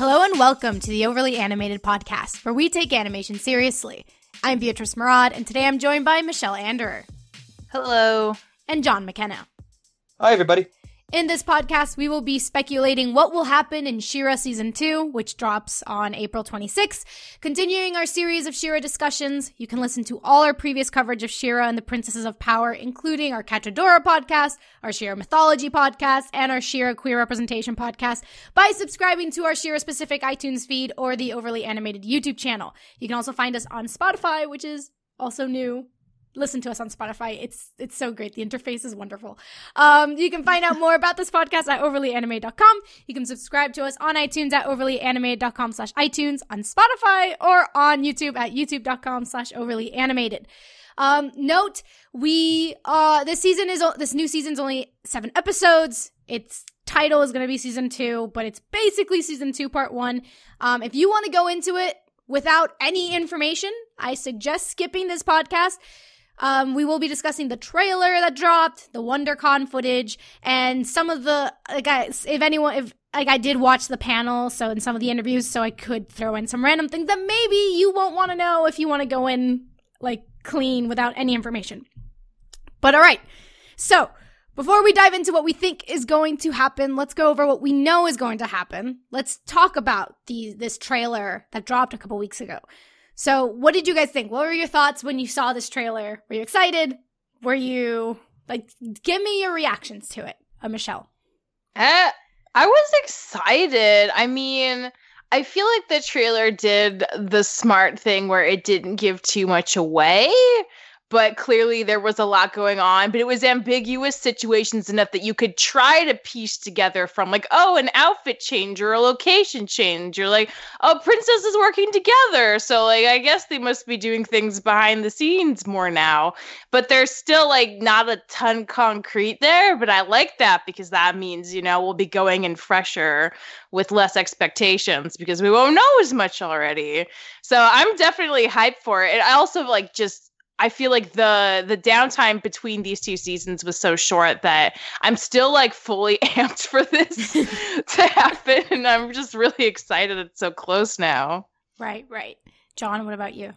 Hello and welcome to the Overly Animated Podcast, where we take animation seriously. I'm Beatrice Murad, and today I'm joined by Michelle Anderer Hello. and John McKenna. Hi, everybody. In this podcast, we will be speculating what will happen in She-Ra Season 2, which drops on April 26th. Continuing our series of She-Ra discussions, you can listen to all our previous coverage of She-Ra and the Princesses of Power, including our Catradora podcast, our She-Ra Mythology podcast, and our She-Ra Queer Representation podcast by subscribing to our She-Ra specific iTunes feed or the Overly Animated YouTube channel. You can also find us on Spotify, which is also new listen to us on Spotify. It's it's so great. The interface is wonderful. Um, you can find out more about this podcast at overlyanimate.com. You can subscribe to us on iTunes at overlyanimate.com slash iTunes, on Spotify, or on YouTube at youtube.com slash overlyanimated. Um, note, we, uh, this season is, this new season's only seven episodes. Its title is going to be season two, but it's basically season two, part one. Um, if you want to go into it without any information, I suggest skipping this podcast. Um, we will be discussing the trailer that dropped, the WonderCon footage, and some of the like. I, if anyone, if like I did watch the panel, so in some of the interviews, so I could throw in some random things that maybe you won't want to know if you want to go in like clean without any information. But all right, so before we dive into what we think is going to happen, let's go over what we know is going to happen. Let's talk about the this trailer that dropped a couple weeks ago. So, what did you guys think? What were your thoughts when you saw this trailer? Were you excited? Were you like, give me your reactions to it, uh, Michelle? Uh, I was excited. I mean, I feel like the trailer did the smart thing where it didn't give too much away, but clearly there was a lot going on. But it was ambiguous situations enough that you could try to piece together from, like, oh, an outfit change or a location change, or like, oh, Princess is working together. So, like, I guess they must be doing things behind the scenes more now. But there's still, like, not a ton concrete there. But I like that because that means, you know, we'll be going in fresher with less expectations because we won't know as much already. So I'm definitely hyped for it. And I also like just I feel like the the downtime between these two seasons was so short that I'm still like fully amped for this to happen and I'm just really excited it's so close now. Right, right. John, what about you?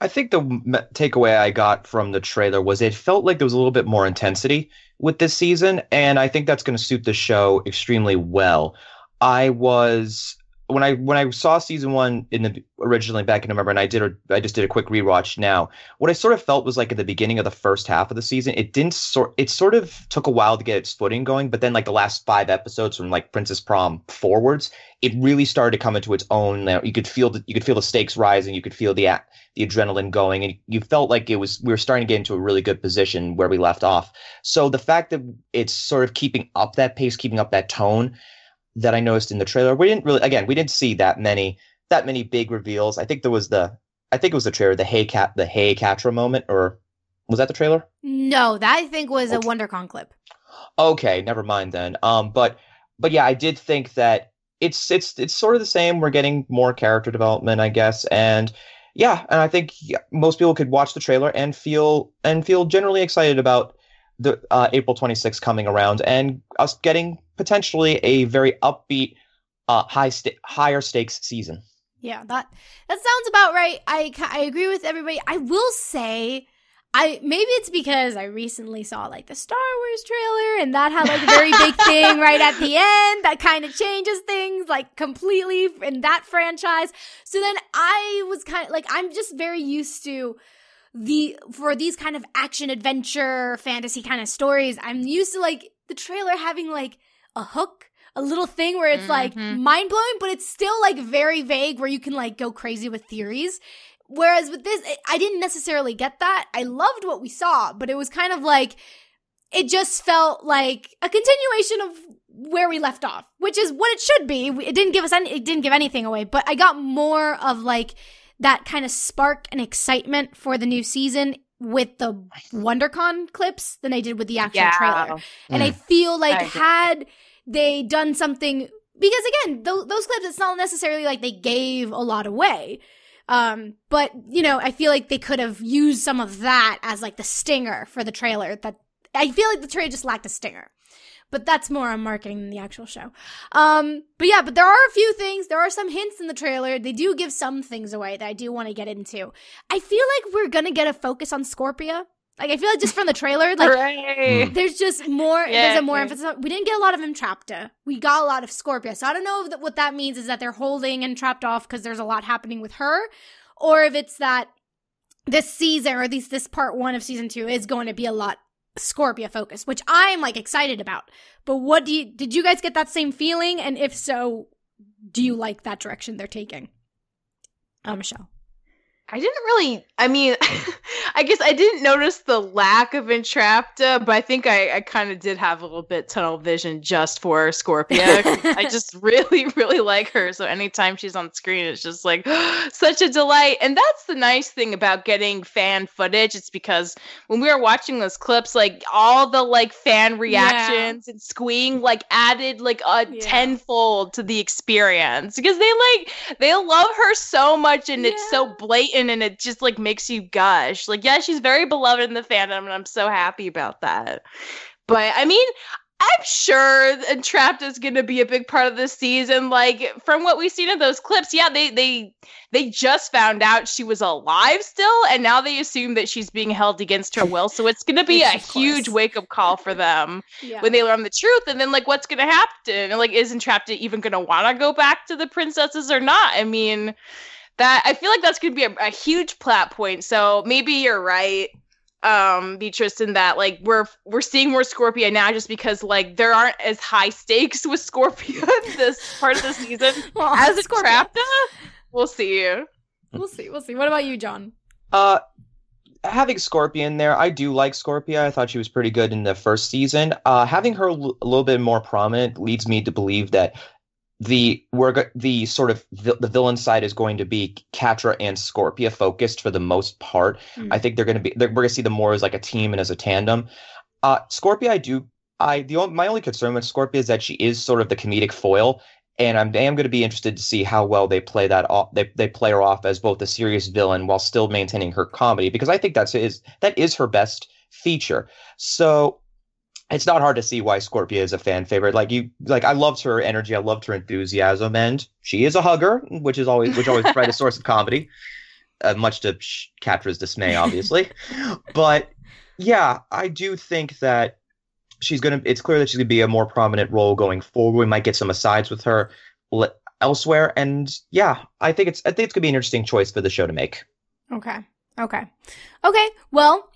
I think the m- takeaway I got from the trailer was it felt like there was a little bit more intensity with this season, and I think that's going to suit the show extremely well. I was when I when I saw season one in the originally back in November, and I did a, I just did a quick rewatch now. What I sort of felt was like at the beginning of the first half of the season, it didn't sort it sort of took a while to get its footing going, but then like the last five episodes from like Princess Prom forwards, it really started to come into its own. You could feel the, you could feel the stakes rising, you could feel the the adrenaline going, and you felt like it was we were starting to get into a really good position where we left off. So the fact that it's sort of keeping up that pace, keeping up that tone that I noticed in the trailer. We didn't really, again, we didn't see that many that many big reveals. I think there was the, I think it was the trailer, the Hey Cat, the Hey Catra moment, or was that the trailer? No, that I think was a WonderCon clip. Okay, never mind then. Um, but but yeah, I did think that it's it's it's sort of the same. We're getting more character development, I guess, and yeah, and I think most people could watch the trailer and feel and feel generally excited about the uh, April 26th coming around and us getting potentially a very upbeat, uh, high sta- higher stakes season. Yeah, that that sounds about right. I I agree with everybody. I will say, I maybe it's because I recently saw like the Star Wars trailer, and that had like a very big thing right at the end that kind of changes things like completely in that franchise. So then I was kind of like, I'm just very used to the for these kind of action adventure fantasy kind of stories. I'm used to like the trailer having like a hook a little thing where it's like Mhm. mind blowing, but it's still like very vague where you can like go crazy with theories. Whereas with this, I- I didn't necessarily get that. I loved what we saw, but it was kind of like, it just felt like a continuation of where we left off, which is what it should be. It didn't give us any, it didn't give anything away, but I got more of like that kind of spark and excitement for the new season with the WonderCon clips than I did with the actual trailer. And I feel like I had they done something because again, those, those clips, it's not necessarily like they gave a lot away. Um, but you know, I feel like they could have used some of that as like the stinger for the trailer. That I feel like the trailer just lacked a stinger. But that's more on marketing than the actual show. Um, but yeah, but there are a few things. There are some hints in the trailer. They do give some things away that I do want to get into. I feel like we're gonna get a focus on Scorpia. Like I feel like just from the trailer, like Hooray. there's just more. Yeah. There's a more emphasis. On, we didn't get a lot of Entrapta. We got a lot of Scorpia. So I don't know if that, what that means is that they're holding Entrapta off because there's a lot happening with her, or if it's that this season or at least this part one of season two is going to be a lot Scorpia focus, which I'm like excited about. But what do you did you guys get that same feeling? And if so, do you like that direction they're taking? Uh, Michelle. I didn't really. I mean, I guess I didn't notice the lack of Entrapta, but I think I, I kind of did have a little bit tunnel vision just for Scorpia. I just really, really like her. So anytime she's on screen, it's just like such a delight. And that's the nice thing about getting fan footage. It's because when we were watching those clips, like all the like fan reactions and squeeing like added like a Yeah. tenfold to the experience because they like they love her so much and it's so Yeah. And it just like makes you gush. Like, yeah, she's very beloved in the fandom, and I'm so happy about that. But I mean, I'm sure Entrapta is going to be a big part of this season. Like from what we've seen in those clips, yeah, they they they just found out she was alive still, and now they assume that she's being held against her will. So it's going to be a huge wake up call for them Yeah. when they learn the truth and then like what's gonna happen and like is entrapta even gonna want to go back to the princesses or not i mean that i feel like that's gonna be a, a huge plot point so maybe you're right um beatrice in that like we're we're seeing more Scorpia now just because like there aren't as high stakes with Scorpia this part of the season well, as a Scorpia. trapta we'll see We'll see. We'll see. What about you, John? Uh, having Scorpia there, I do like Scorpia. I thought she was pretty good in the first season. Uh, having her l- a little bit more prominent leads me to believe that the we're the sort of vi- the villain side is going to be Catra and Scorpia focused for the most part. Hmm. I think they're going to be they're, we're going to see them more as like a team and as a tandem. Uh, Scorpia, I do. I the only, my only concern with Scorpia is that she is sort of the comedic foil, and I'm I am going to be interested to see how well they play that off. They they play her off as both a serious villain while still maintaining her comedy because I think that's is that is her best feature. So it's not hard to see why Scorpia is a fan favorite. Like you, like I loved her energy, I loved her enthusiasm, and she is a hugger, which is always which always provides a source of comedy, uh, much to Catra's dismay, obviously. but yeah, I do think that she's gonna. It's clear that she's gonna be a more prominent role going forward. We might get some asides with her elsewhere, and yeah, I think it's I think it's gonna be an interesting choice for the show to make. Okay. Okay. Okay. Well,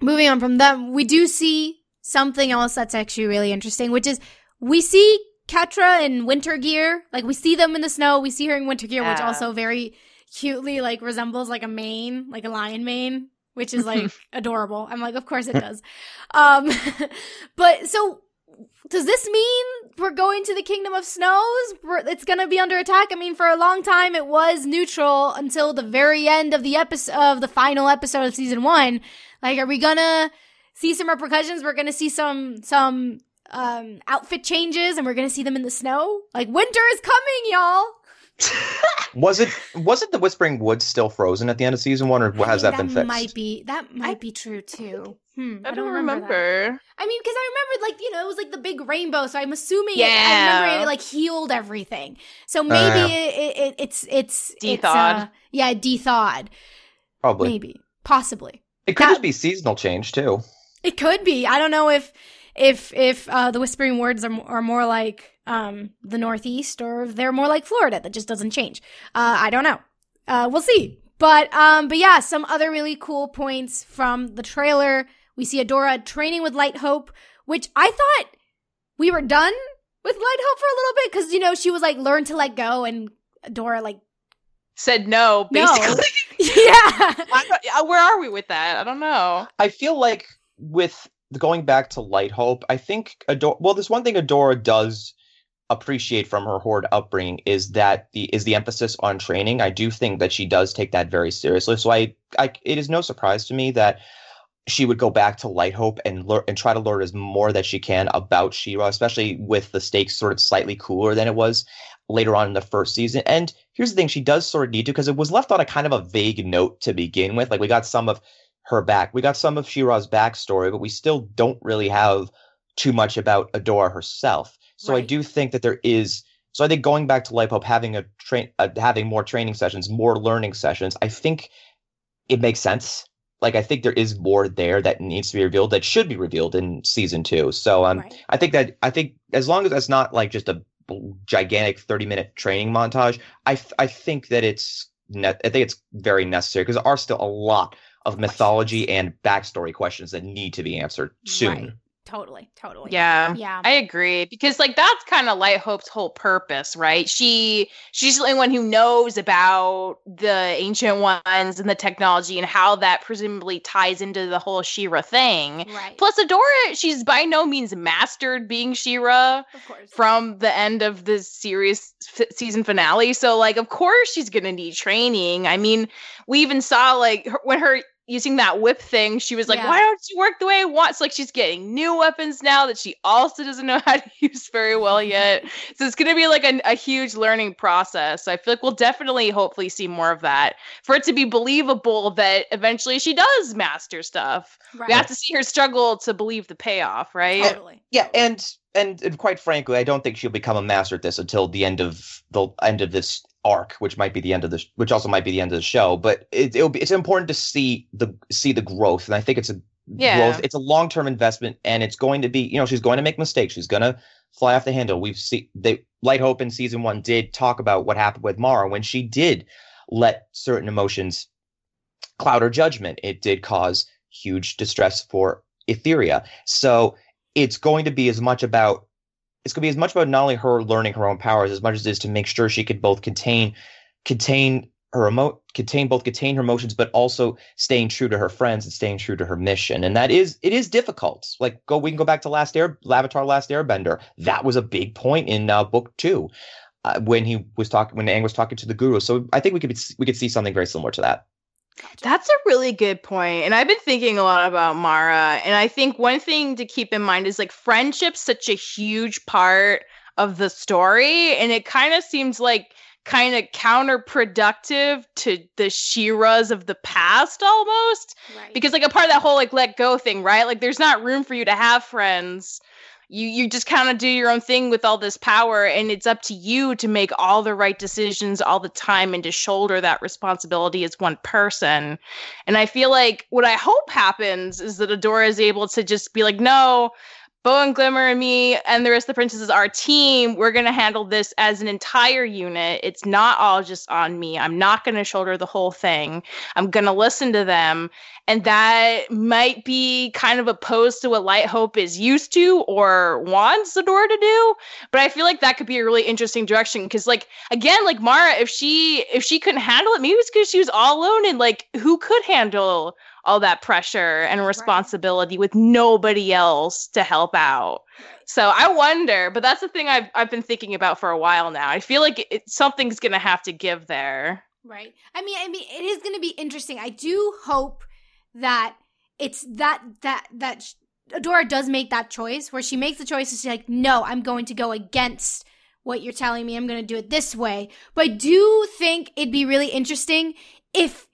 moving on from them, we do see something else that's actually really interesting, which is we see Catra in winter gear. Like we see them in the snow. We see her in winter gear, which also very cutely like resembles like a mane, like a lion mane, which is like adorable. I'm like, of course it does. Um, but so does this mean we're going to the kingdom of snows we're, it's going to be under attack i mean for a long time it was neutral until the very end of the episode of the final episode of season one like are we gonna see some repercussions we're gonna see some some um outfit changes and we're gonna see them in the snow like winter is coming y'all Was it was it the Whispering Woods still frozen at the end of season one, or I has think that been fixed? That might be that might be true too hmm, i don't remember, that. I mean, because I remembered, like, you know, it was like the big rainbow, so I'm assuming it, I remember it, like, healed everything. So maybe yeah. it, it, it, it's, it's, it's, Dethawed. uh, yeah, dethawed. Probably. Maybe. Possibly. It could That- just be seasonal change too. It could be. I don't know if, if, if, uh, the Whispering Woods are, are more like, um, the Northeast or if they're more like Florida that just doesn't change. Uh, I don't know. Uh, we'll see. But, um, but yeah, some other really cool points from the trailer. We see Adora training with Light Hope, which I thought we were done with Light Hope for a little bit because, you know, she was like, learn to let go, and Adora, like, said no No. basically yeah. I don't- uh, where are we with that i don't know I feel like with going back to Light Hope, I think Adora. Well, there's one thing Adora does appreciate from her Horde upbringing is that the is the emphasis on training. I do think that she does take that very seriously. So I, I it is no surprise to me that she would go back to Light Hope and learn and try to learn as more that she can about She-Ra, especially with the stakes sort of slightly cooler than it was later on in the first season. And here's the thing, she does sort of need to because it was left on a kind of a vague note to begin with. Like we got some of her back, we got some of She-Ra's backstory, but we still don't really have too much about Adora herself. So right. I do think that there is. So I think going back to Light Hope, having a train, uh, having more training sessions, more learning sessions, I think it makes sense. Like I think there is more there that needs to be revealed that should be revealed in season two. So um, right. I think that I think as long as that's not like just a gigantic 30 minute training montage i i think that it's ne- i think it's very necessary because there are still a lot of mythology and backstory questions that need to be answered soon right. Totally, totally. Yeah. Yeah. I agree because like that's kind of Light Hope's whole purpose, right? She she's the only one who knows about the ancient ones and the technology and how that presumably ties into the whole She-Ra thing. Right. Plus Adora, she's by no means mastered being She-Ra from the end of the series f- season finale. So like of course she's going to need training. I mean, we even saw like her, when her using that whip thing, she was like, yeah. "Why don't you work the way I want?" So like she's getting new weapons now that she also doesn't know how to use very well mm-hmm. yet. So it's going to be like a, a, huge learning process. So I feel like we'll definitely, hopefully, see more of that for it to be believable that eventually she does master stuff. Right. We have to see her struggle to believe the payoff, right? Totally. Yeah, and and, and quite frankly, I don't think she'll become a master at this until the end of the end of this arc, which might be the end of the, which also might be the end of the show. But it, it'll be, it's important to see the see the growth, and I think it's a yeah. growth. It's a long term investment, and it's going to be, you know, she's going to make mistakes. She's going to fly off the handle. We've seen they Light Hope in season one did talk about what happened with Mara when she did let certain emotions cloud her judgment. It did cause huge distress for Etheria. So it's going to be as much about it's going to be as much about not only her learning her own powers as much as it is to make sure she could both contain contain her emo- contain both contain her emotions but also staying true to her friends and staying true to her mission. And that is it is difficult. Like go we can go back to last air Avatar last airbender. That was a big point in uh, book two uh, when he was talking when Aang was talking to the guru. So i think we could we could see something very similar to that that's a really good point. And I've been thinking a lot about Mara. And I think one thing to keep in mind is like friendship's such a huge part of the story. And it kind of seems like kind of counterproductive to the She-Ras of the past almost. Right. Because like a part of that whole like let go thing, right? Like there's not room for you to have friends you you just kind of do your own thing with all this power and it's up to you to make all the right decisions all the time and to shoulder that responsibility as one person. And i feel like what i hope happens is that adora is able to just be like no Bow and Glimmer and me and the rest of the princesses, our team, we're going to handle this as an entire unit. It's not all just on me. I'm not going to shoulder the whole thing. I'm going to listen to them. And that might be kind of opposed to what Light Hope is used to or wants Adora to do. But I feel like that could be a really interesting direction because, like, again, like Mara, if she if she couldn't handle it, maybe it's because she was all alone and like who could handle all that pressure and responsibility right. with nobody else to help out. So I wonder, but that's the thing I've I've been thinking about for a while now. I feel like it, something's going to have to give there. Right. I mean, I mean, it is going to be interesting. I do hope that it's that that that Adora does make that choice where she makes the choice. and She's like, no, I'm going to go against what you're telling me. I'm going to do it this way. But I do think it'd be really interesting if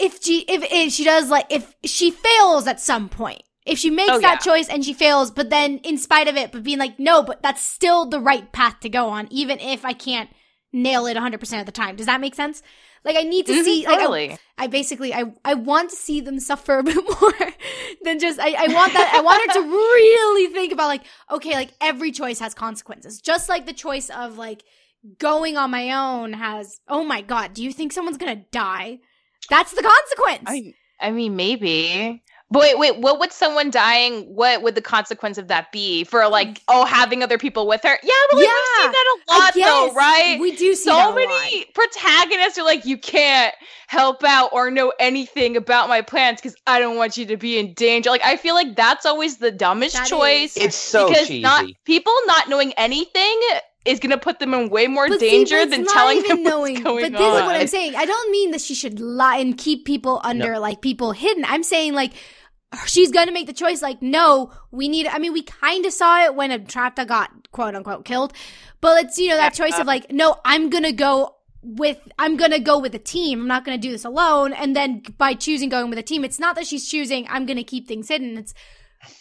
if she if, if she does like if she fails at some point. If she makes oh, that yeah. choice and she fails but then in spite of it but being like no but that's still the right path to go on even if i can't nail it 100% of the time. Does that make sense? Like i need to mm-hmm, see totally. like I, I, basically i i want to see them suffer a bit more than just I, I want that i want her to really think about like okay like every choice has consequences. Just like the choice of like going on my own has oh my god do you think someone's gonna die that's the consequence. I, I mean, maybe. But wait, wait, what would someone dying, what would the consequence of that be for like, mm. oh, having other people with her? Yeah, but like, yeah, we've seen that a lot though, right? We do see so many protagonists are like, you can't help out or know anything about my plans because I don't want you to be in danger. Like, I feel like that's always the dumbest that choice. Is. It's so because cheesy. Not, people not knowing anything is going to put them in way more but danger see, than telling them knowing, what's going But this on. is what I'm saying. I don't mean that she should lie and keep people under, no. like people hidden. I'm saying like she's going to make the choice. Like, no, we need. I mean, we kind of saw it when Entrapta got quote unquote killed, but it's you know that yeah. choice of like, no, I'm going to go with I'm gonna go with a team. I'm not gonna do this alone. And then by choosing going with a team, it's not that she's choosing I'm gonna keep things hidden. It's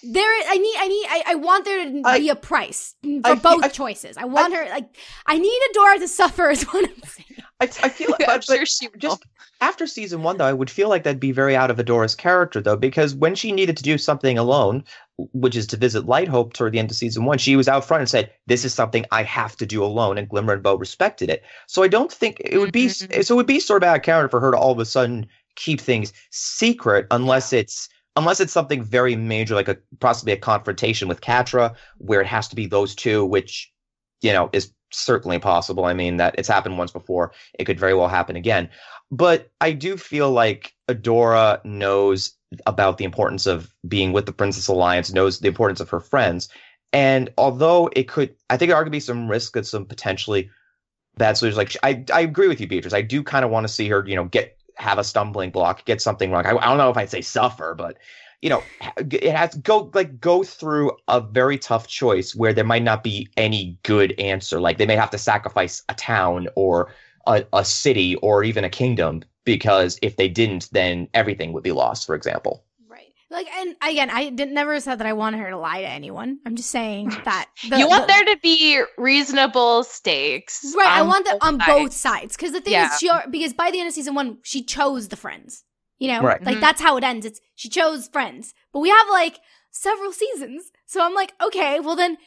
there I need I need I, I want there to I- be a price for I both I- choices. I want her like I need Adora to suffer is what I'm saying. I, I feel I'm but, but sure she will. just after season one, though, I would feel like that'd be very out of Adora's character, though, because when she needed to do something alone, which is to visit Lighthope toward the end of season one, she was out front and said, "This is something I have to do alone," and Glimmer and Bow respected it. So I don't think it would be Mhm. so. It would be sort of out of character for her to all of a sudden keep things secret, unless it's unless it's something very major, like a possibly a confrontation with Catra, where it has to be those two, which you know is certainly possible. I mean that it's happened once before. It could very well happen again. But I do feel like Adora knows about the importance of being with the Princess Alliance, knows the importance of her friends. And although it could, I think there could be some risk of some potentially bad solutions. Like I, I agree with you, Beatrice. I do kind of want to see her, you know, get have a stumbling block, get something wrong. I, I don't know if I'd say suffer, but you know, it has go like go through a very tough choice where there might not be any good answer. Like they may have to sacrifice a town or a, a city or even a kingdom because if they didn't, then everything would be lost. For example. Right. Like and again, I didn't never said that I wanted her to lie to anyone. I'm just saying that the, you want the- there to be reasonable stakes. Right, I want that both on both sides because the thing Yeah. is, she al- because by the end of season one, she chose the friends. You know, Right. like Mhm. that's how it ends. It's she chose friends, but we have like several seasons, so I'm like, okay, well then,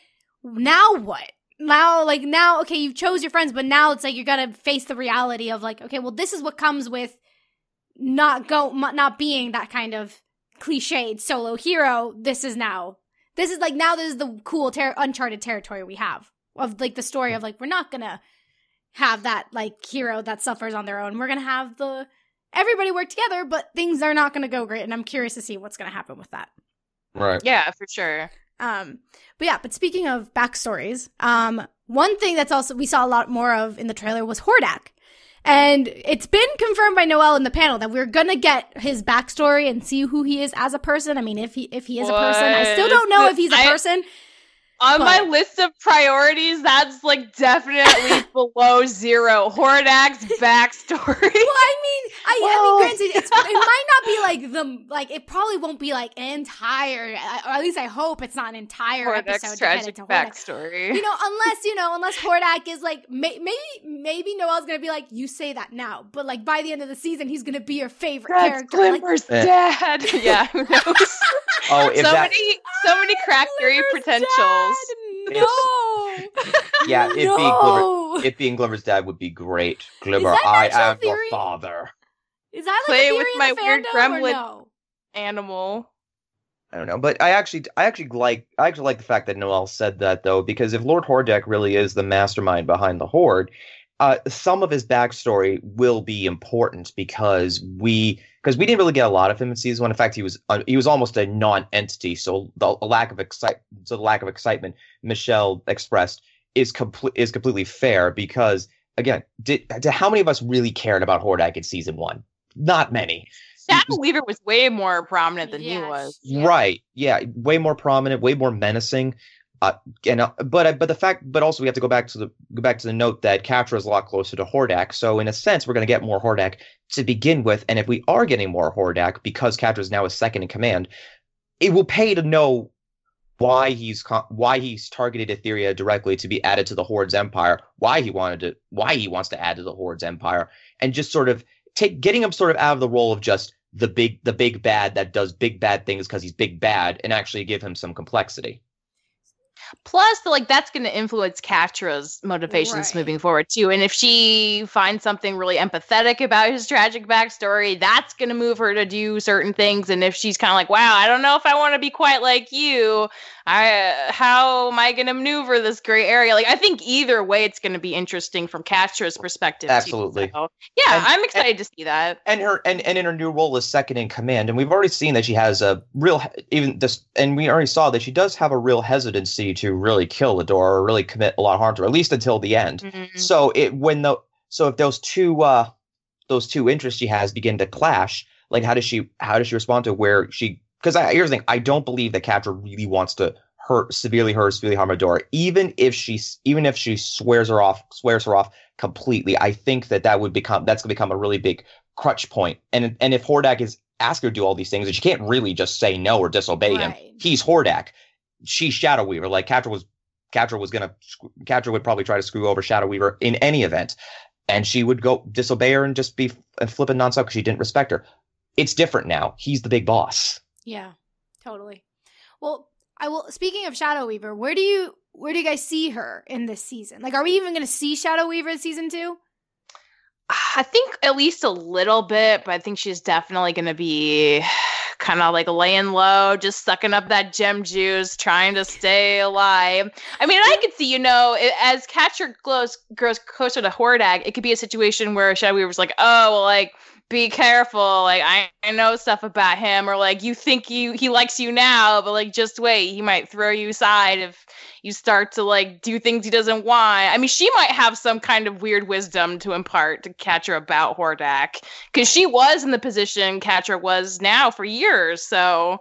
now what? Now, like now, okay, you chose your friends, but now it's like you gotta face the reality of like, okay, well, this is what comes with not go, not being that kind of cliched solo hero. This is now, this is like now, this is the cool ter- uncharted territory we have of like the story of like we're not gonna have that like hero that suffers on their own. We're gonna have the everybody work together, but things are not gonna go great, and I'm curious to see what's gonna happen with that. Right. Yeah, for sure. Um, but yeah, but speaking of backstories, um, one thing that's also we saw a lot more of in the trailer was Hordak. And it's been confirmed by Noelle in the panel that we're gonna get his backstory and see who he is as a person. I mean, if he if he is a person, I still don't know if he's a I- person. On But- my list of priorities, that's like definitely below zero. Hordak's backstory. Well, I mean, I, I mean, granted, it's, it might not be like the like it probably won't be like entire, or at least I hope it's not an entire Hordak's episode tragic dedicated to Hordak. backstory. You know, unless you know, unless Hordak is like may, maybe maybe Noelle's gonna be like, you say that now, but like by the end of the season, he's gonna be your favorite That's character. Glimmer's Eh. dad. yeah, who knows? Oh, if so that, many, so many crack theory potentials. dad, No. yeah, it being Glimmer, no. it being Glimmer's dad would be great. Glimmer, I actual am your father. Is that like Play a theory with in my the weird fandom gremlin. no? Animal. I don't know, but I actually, I actually like, I actually like the fact that Noelle said that though, because if Lord Hordak really is the mastermind behind the Horde, uh, some of his backstory will be important because we, because we didn't really get a lot of him in season one. In fact, he was, uh, he was almost a non-entity. So the a lack of excite, so the lack of excitement Michelle expressed is complete is completely fair because again, did, did how many of us really cared about Hordak in season one? Not many. Shadow Weaver was way more prominent than he was. Yeah. Right. Yeah. Way more prominent, way more menacing. Uh, and uh, but uh, but the fact, but also we have to go back to the go back to the note that Catra is a lot closer to Hordak. So in a sense, we're going to get more Hordak to begin with. And if we are getting more Hordak because Catra is now a second in command, it will pay to know why he's why he's targeted Etheria directly to be added to the Horde's empire, why he wanted to why he wants to add to the Horde's empire, and just sort of take getting him sort of out of the role of just the big the big bad that does big bad things because he's big bad and actually give him some complexity. Plus, like that's going to influence Catra's motivations Right. moving forward too. And if she finds something really empathetic about his tragic backstory, that's going to move her to do certain things. And if she's kind of like, "Wow, I don't know if I want to be quite like you," I how am I going to maneuver this gray area? Like, I think either way, it's going to be interesting from Catra's perspective. too. Absolutely. So, yeah, And- I'm excited to see that. And her and, and in her new role as second in command, and we've already seen that she has a real even this, and we already saw that she does have a real hesitancy to really kill Adora or really commit a lot of harm to her, at least until the end. Mhm. So it when the so if those two uh those two interests she has begin to clash, like how does she how does she respond to where she because I here's the thing, I don't believe that Catra really wants to hurt severely hurt severely harm Adora, even if she even if she swears her off swears her off completely. I think that that would become that's gonna become a really big crutch point. And and if Hordak is ask her to do all these things, and she can't really just say no or disobey Right. him. He's Hordak. She's Shadow Weaver. Like Catra was, Catra was gonna, Catra would probably try to screw over Shadow Weaver in any event, and she would go disobey her and just be and flipping nonstop because she didn't respect her. It's different now. He's the big boss. Yeah, totally. Well, I will. Speaking of Shadow Weaver, where do you where do you guys see her in this season? Like, are we even going to see Shadow Weaver in season two? I think at least a little bit, but I think she's definitely going to be kind of like laying low, just sucking up that gem juice, trying to stay alive. I mean, I could see, you know, as Catra grows, grows closer to Hordak, it could be a situation where Shadow Weaver's like, oh, well, like, be careful. Like, I, I know stuff about him, or like, you think you he likes you now, but like, just wait, he might throw you aside if you start to like do things he doesn't want. I mean, she might have some kind of weird wisdom to impart to Catra about Hordak because she was in the position Catra was now for years. So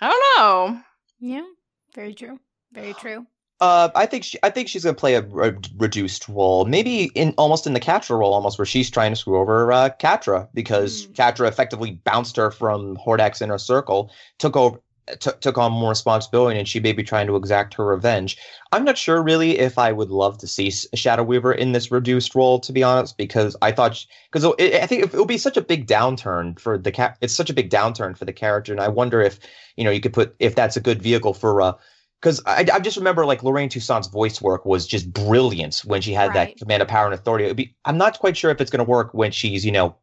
I don't know. Yeah, very true. Very true. Uh, I think she, I think she's gonna play a, re- reduced role, maybe in almost in the Catra role, almost where she's trying to screw over uh, Catra because. Catra effectively bounced her from Hordak's inner circle, took over, t- took on more responsibility, and she may be trying to exact her revenge. I'm not sure really if I would love to see Shadow Weaver in this reduced role, to be honest, because I thought because I think it, would be such a big downturn for the cat. It's such a big downturn for the character, and I wonder if you know you could put if that's a good vehicle for. Uh, because I, I just remember like Lorraine Toussaint's voice work was just brilliant when she had Right. that command of power and authority. It'd be, I'm not quite sure if it's going to work when she's you know,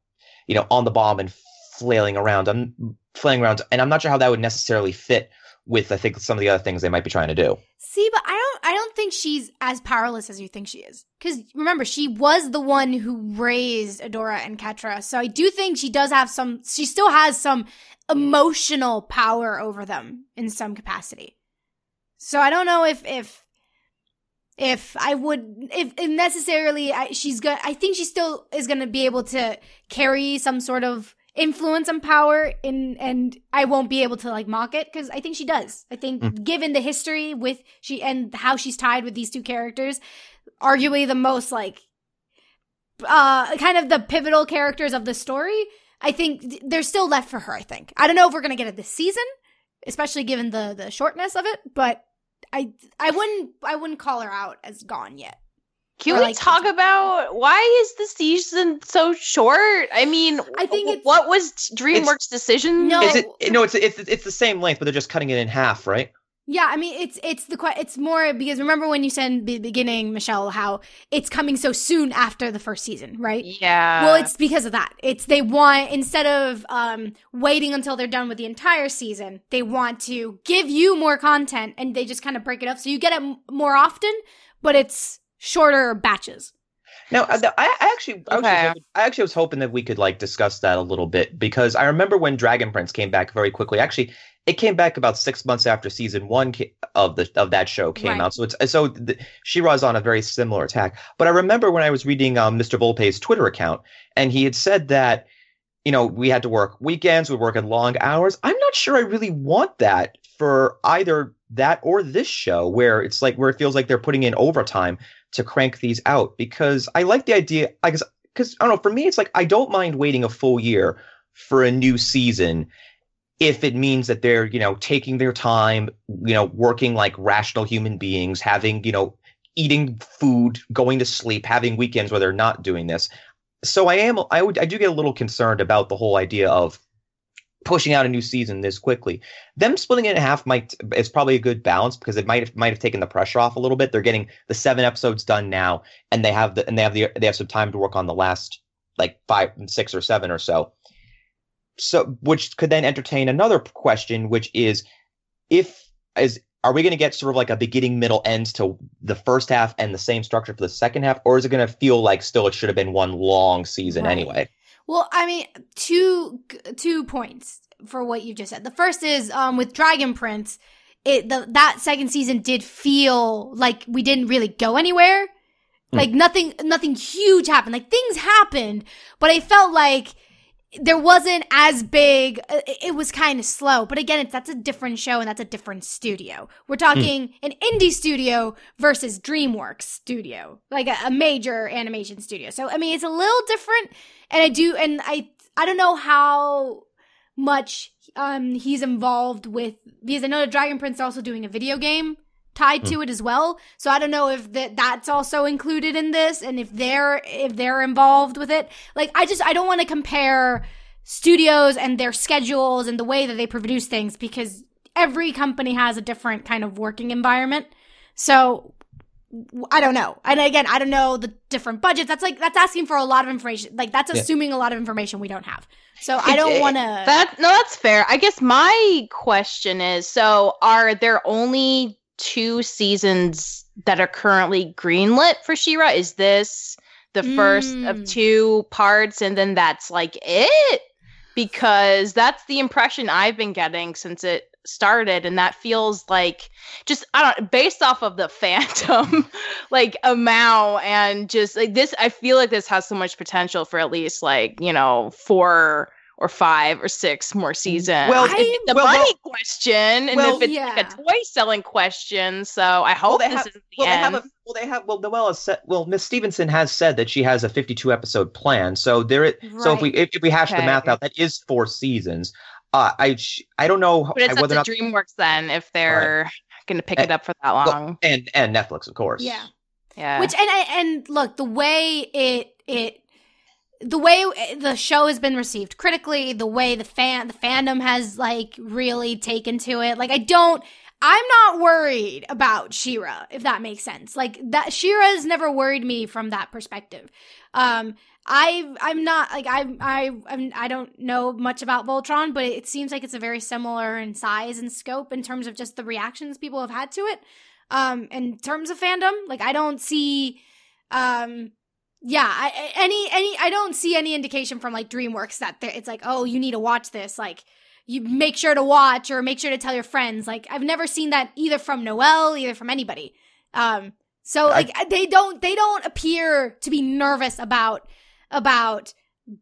you know, on the bomb and flailing around. I'm flailing around, and I'm not sure how that would necessarily fit with I think some of the other things they might be trying to do. See, but I don't. I don't think she's as powerless as you think she is. Because remember, she was the one who raised Adora and Catra. So I do think she does have some. She still has some emotional power over them in some capacity. So I don't know if if if I would if, if necessarily I, she's gonna. I think she still is gonna be able to carry some sort of influence and power in and I won't be able to like mock it because I think she does. I think given the history with she and how she's tied with these two characters, arguably the most like uh kind of the pivotal characters of the story, I think th- there's still left for her, I think. I don't know if we're gonna get it this season, especially given the the shortness of it, but I I wouldn't I wouldn't call her out as gone yet. Can Or, we like, talk about why is the season so short? I mean, I think wh- it's- what was DreamWorks' decision? No. Is it no? It's it's it's the same length, but they're just cutting it in half, right? Yeah, I mean it's it's the it's more because remember when you said in the beginning, Michelle, how it's coming so soon after the first season, right? Yeah. well, it's because of that. It's they want instead of um waiting until they're done with the entire season, they want to give you more content and they just kind of break it up so you get it m- more often, but it's shorter batches. Now, I, I I actually, I, was Okay. hoping, I actually was hoping that we could like discuss that a little bit because I remember when Dragon Prince came back very quickly. Actually, it came back about six months after season one of the of that show came Right. out. So it's so the, She-Ra's on a very similar attack. But I remember when I was reading um, Mr. Volpe's Twitter account, and he had said that you know we had to work weekends, we work at long hours. I'm not sure I really want that for either that or this show, where it's like where it feels like they're putting in overtime to crank these out because I like the idea. I guess because I don't know. For me, it's like I don't mind waiting a full year for a new season if it means that they're you know taking their time, you know, working like rational human beings, having you know eating food, going to sleep, having weekends where they're not doing this. So I am. I would. I do get a little concerned about the whole idea of pushing out a new season this quickly. Them splitting it in half might is probably a good balance because it might have, might have taken the pressure off a little bit. They're getting the seven episodes done now, and they have the and they have the they have some time to work on the last like five, six or seven or so. So, which could then entertain another question, which is if is are we going to get sort of like a beginning, middle, end to the first half and the same structure for the second half, or is it going to feel like still it should have been one long season Right. anyway? Well, I mean, two two points for what you just said. The first is um with Dragon Prince, it the that second season did feel like we didn't really go anywhere. Hmm. Like nothing nothing huge happened. Like things happened, but I felt like there wasn't as big uh, it, was kind of slow but again it's that's a different show and that's a different studio we're talking an indie studio versus dreamworks studio like a, a major animation studio so i mean it's a little different and i do and i i don't know how much um he's involved with because I know the Dragon Prince is also doing a video game tied Hmm. to it as well. So I don't know if that that's also included in this and if they're if they're involved with it. Like I just I don't want to compare studios and their schedules and the way that they produce things because every company has a different kind of working environment. So I don't know. And again, I don't know the different budgets. That's like that's asking for a lot of information. Like that's Yeah. assuming a lot of information we don't have. So I don't want to That no, that's fair. I guess my question is: so are there only two seasons that are currently greenlit for She-Ra? Is this the first of Mm. two parts, and then that's like it? Because that's the impression I've been getting since it started, and that feels like just I don't based off of the Phantom like amount and just like this. I feel like this has so much potential for at least like you know four or five or six more mm-hmm. seasons. Well, If I- it's a well, money well- question, and well, if it's yeah. like a toy selling question. So I hope they this have- is the Well, they end. have a well, they have well, Noelle has said well, Miss Stevenson has said that she has a 52 episode plan. So there, it so if we if, if we hash the math out, that is four seasons. Uh, I I don't know but it's up whether to DreamWorks then if they're going to pick it Eh, up for that long. and and Netflix, of course. yeah. yeah. Which and and look, the way it it the way the show has been received critically, the way the fan the fandom has like really taken to it. Like I don't I'm not worried about She-Ra, if that makes sense. Like that She-Ra has never worried me from that perspective. Um I I'm not like I I I'm, I don't know much about Voltron, but it seems like it's a very similar in size and scope in terms of just the reactions people have had to it. Um, in terms of fandom, like I don't see, um, yeah, I, I- any any I don't see any indication from like DreamWorks that it's like oh you need to watch this like you make sure to watch or make sure to tell your friends. Like I've never seen that either from Noelle, either from anybody. Um, so I- like they don't they don't appear to be nervous about about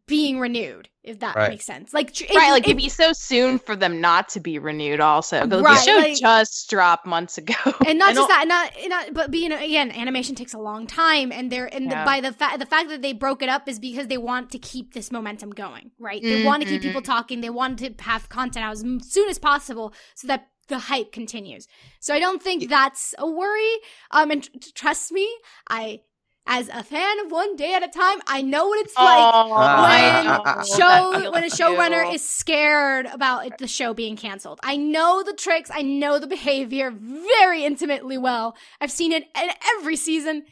being renewed if that Right. makes sense. Like tr- right, if- like if- it'd be so soon for them not to be renewed. Also, 'Cause the Right, show like- just dropped months ago. and not And just al- that, and not, and not, but being again, animation takes a long time, and they're and the, by the fact the fact that they broke it up is because they want to keep this momentum going, right? They want to keep people talking. They want to have content out as soon as possible so that the hype continues. So I don't think that's a worry. Um, and tr- trust me, I, as a fan of One Day at a Time, I know what it's like Oh, when know show when a feels showrunner is scared about it, the show being canceled. I know the tricks, I know the behavior very intimately well. I've seen it in every season.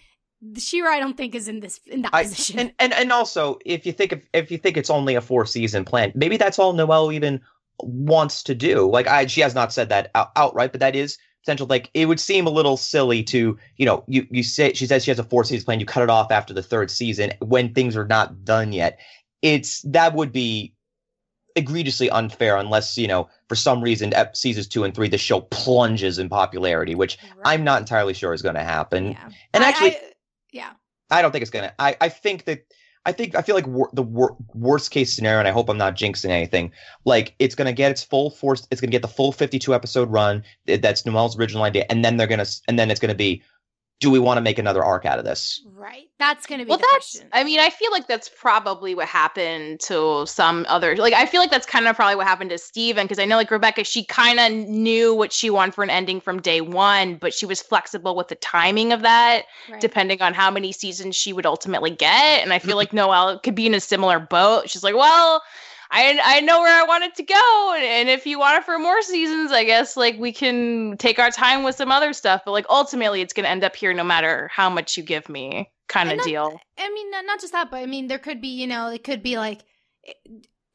She-Ra, I don't think is in this in that I, position. and, and and also if you think of, if you think it's only a four season plan, maybe that's all Noelle even wants to do. Like I, she has not said that out, outright, but that is potential. Like it would seem a little silly to you know you you say she says she has a four season plan, you cut it off after the third season when things are not done yet. It's that would be egregiously unfair unless you know for some reason ep- seasons two and three the show plunges in popularity, which I'm not entirely sure is going to happen. yeah. And I- actually, I- yeah. I don't think it's gonna. I, I think that I think I feel like wor- the wor- worst case scenario, and I hope I'm not jinxing anything. Like it's gonna get its full force. It's gonna get the full 52 episode run. th- That's Noelle's original idea, and then they're gonna and then it's gonna be, do we want to make another arc out of this? Right. That's gonna be well the that's question. i mean i feel like that's probably what happened to some other like i feel like that's kind of probably what happened to steven because i know like rebecca she kind of knew what she wanted for an ending from day one but she was flexible with the timing of that Right. depending on how many seasons she would ultimately get and i feel like noelle could be in a similar boat she's like well I, I know where I want it to go, and, if you want it for more seasons, I guess like we can take our time with some other stuff. But like ultimately, it's gonna end up here no matter how much you give me, kind of deal. I mean, not, not just that, but I mean, there could be, you know, it could be like,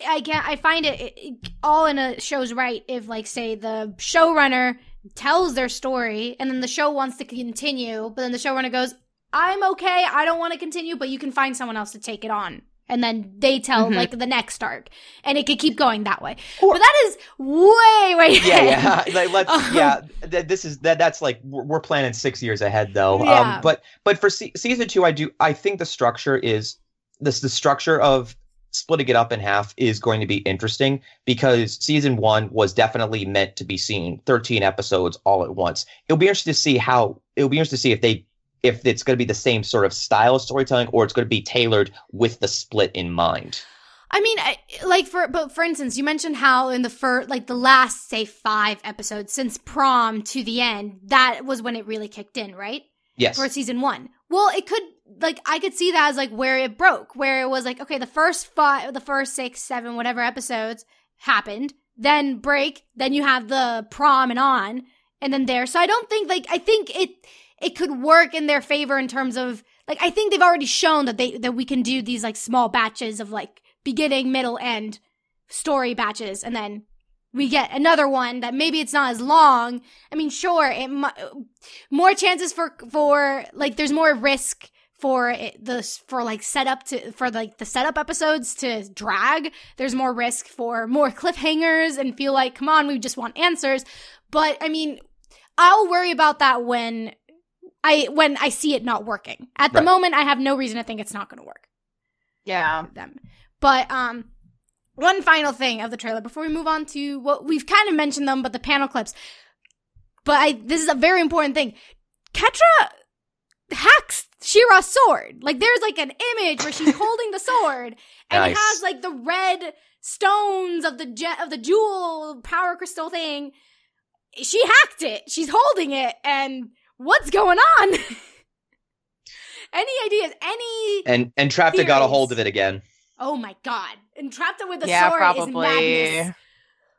I can't, I find it, it, it all in a show's right if, like, say, the showrunner tells their story and then the show wants to continue, but then the showrunner goes, I'm okay, I don't want to continue, but you can find someone else to take it on. And then they tell, Mhm. like, the next arc. And it could keep going that way. Or- but that is way, way Yeah, ahead. yeah. Like, let's. Um, yeah, th- this is that. That's like we're, we're planning six years ahead, though. Yeah. Um, but but for se- season two, I do. I think the structure is this. The structure of splitting it up in half is going to be interesting because season one was definitely meant to be seen 13 episodes all at once it'll be interesting to see how it'll be interesting to see if they if it's going to be the same sort of style of storytelling or it's going to be tailored with the split in mind I mean, I, like for but for instance, you mentioned how in the first like the last say five episodes since prom to the end, that was when it really kicked in, right? Yes. For season one. Well, it could like I could see that as like where it broke, where it was like okay, the first five, the first six, seven, whatever episodes happened, then break, then you have the prom and on, and then there. So I don't think like I think it it could work in their favor in terms of like I think they've already shown that they that we can do these like small batches of like beginning, middle, end story batches, and then we get another one that maybe it's not as long. I mean, sure, it more chances for for like there's more risk for it, the for like setup to for like the setup episodes to drag. There's more risk for more cliffhangers and feel like come on, we just want answers. But I mean, I'll worry about that when I when I see it not working. At the Right. moment, I have no reason to think it's not going to work. Yeah. Them, but um, one final thing of the trailer before we move on to what we've kind of mentioned them, but the panel clips. But I this is a very important thing. Catra hacks She-Ra's sword. Like there's like an image where she's holding the sword and it has like the red stones of the jet of the jewel power crystal thing. She hacked it. She's holding it and what's going on? Any ideas? Any And Entrapta got a hold of it again. Oh my god. And trapped it with the yeah, sword probably. is madness.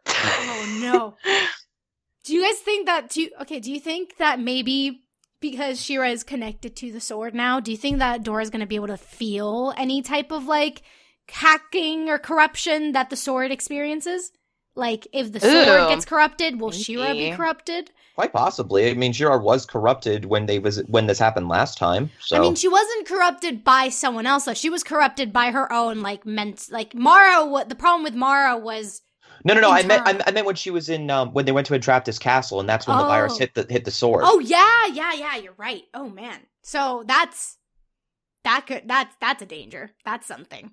Oh no. Do you guys think that do you, okay, do you think that maybe because She-Ra is connected to the sword now, do you think that Dora's going to be able to feel any type of like hacking or corruption that the sword experiences? Like if the sword Ooh, gets corrupted, will She-Ra be corrupted? Quite possibly. I mean, She-Ra was corrupted when they was when this happened last time. So I mean, she wasn't corrupted by someone else. Though. She was corrupted by her own like ment. Like Mara, what the problem with Mara was no, no, no. I meant I. I meant when she was in um, when they went to Entrapta's Castle, and that's when the virus Oh. hit the hit the sword. Oh yeah, yeah, yeah. You're right. Oh man. So that's that could that's that's a danger. That's something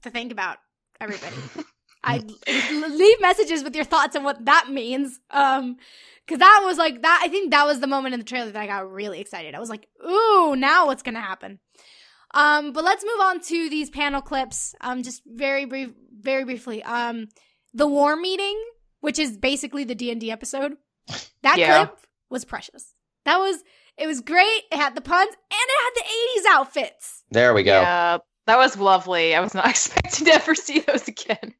to think about, everybody. I leave messages with your thoughts on what that means. Um, because that was like that. I think that was the moment in the trailer that I got really excited. I was like, "Ooh, now what's gonna happen?" Um, but let's move on to these panel clips. Um, just very brief, very briefly. Um, the war meeting, which is basically the D and D episode. That Yeah. clip was precious. That was it was great. It had the puns and it had the '80s outfits. There we go. Yeah, that was lovely. I was not expecting to ever see those again.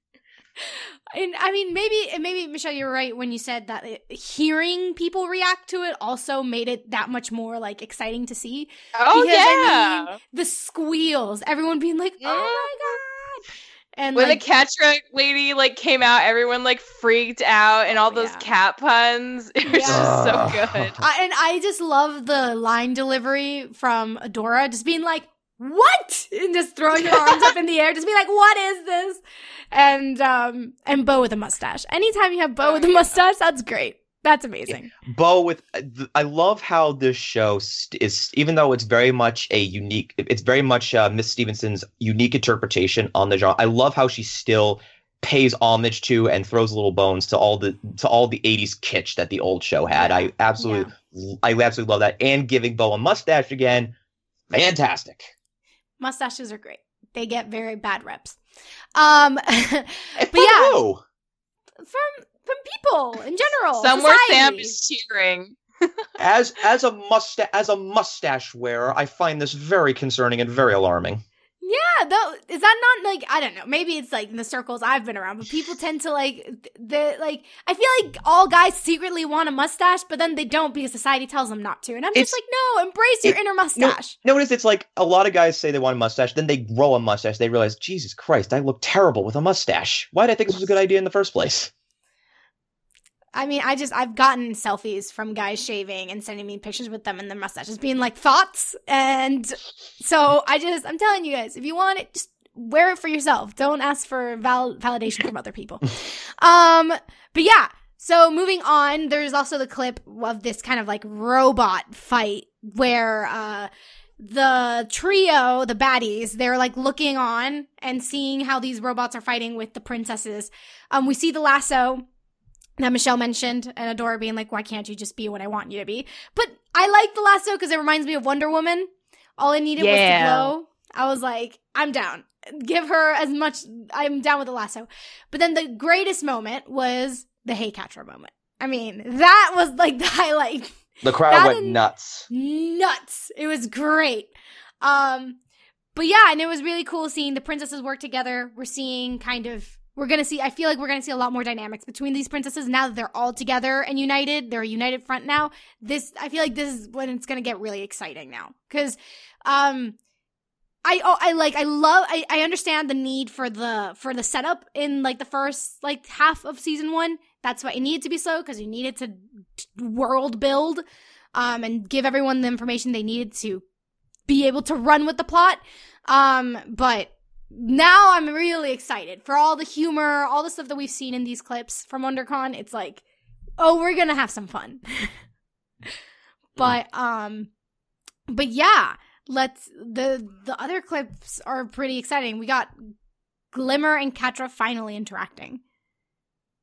And I mean, maybe maybe Michelle, you're right when you said that it, hearing people react to it also made it that much more like exciting to see. Oh Because, I yeah. The squeals, everyone being like, "Oh my mm-hmm. god!" And when like, the cat truck lady like came out, everyone like freaked out, and oh, all those Yeah. cat puns. It was Yeah. just so good. I, and I just love the line delivery from Adora, just being like, "What?" and just throwing your arms up in the air, just be like, "What is this?" And um and Bow with a mustache. Anytime you have Bow with a mustache, that's great. That's amazing. Bow with I love how this show st- is even though it's very much a unique it's very much uh, Miss Stevenson's unique interpretation on the genre. I love how she still pays homage to and throws little bones to all the to all the 80s kitsch that the old show had. I absolutely I absolutely love that and giving Bow a mustache again. Fantastic. Mustaches are great. They get very bad reps. Um, but yeah, who? from from people in general. Somewhere Sam society. is cheering. as as a mustache as a mustache wearer, I find this very concerning and very alarming. Yeah, though is that not like I don't know. Maybe it's like in the circles I've been around, but people tend to like the like. I feel like all guys secretly want a mustache, but then they don't because society tells them not to. And I'm It's- just like, no, embrace your it- inner mustache. Notice it's like a lot of guys say they want a mustache, then they grow a mustache. They realize, Jesus Christ, I look terrible with a mustache. Why did I think this was a good idea in the first place? I mean, I just I've gotten selfies from guys shaving and sending me pictures with them and their mustaches being like thoughts, and so I just I'm telling you guys, if you want it, just wear it for yourself. Don't ask for val- validation from other people. Um, but yeah. So moving on, there's also the clip of this kind of like robot fight where uh the trio, the baddies, they're like looking on and seeing how these robots are fighting with the princesses. Um, we see the lasso that Michelle mentioned, and Adora being like, "Why can't you just be what I want you to be?" But I like the lasso because it reminds me of Wonder Woman. All I needed was Yeah. to glow. I was like, "I'm down." give her as much. I'm down with the lasso. But then the greatest moment was the Hey Catra moment. I mean, that was like the highlight. The crowd That went nuts. Nuts. It was great. Um, but yeah, and it was really cool seeing the princesses work together. We're seeing kind of. We're gonna see. I feel like we're gonna see a lot more dynamics between these princesses now that they're all together and united. They're a united front now. This, I feel like this is when it's gonna get really exciting now because, um, I oh I like I love I, I understand the need for the for the setup in like the first like half of season one. That's why it needed to be slow because you needed to world build, um, and give everyone the information they needed to be able to run with the plot. Um, but now I'm really excited for all the humor, all the stuff that we've seen in these clips from WonderCon. It's like, oh, we're gonna have some fun. but um, but yeah, let's the the other clips are pretty exciting. We got Glimmer and Catra finally interacting,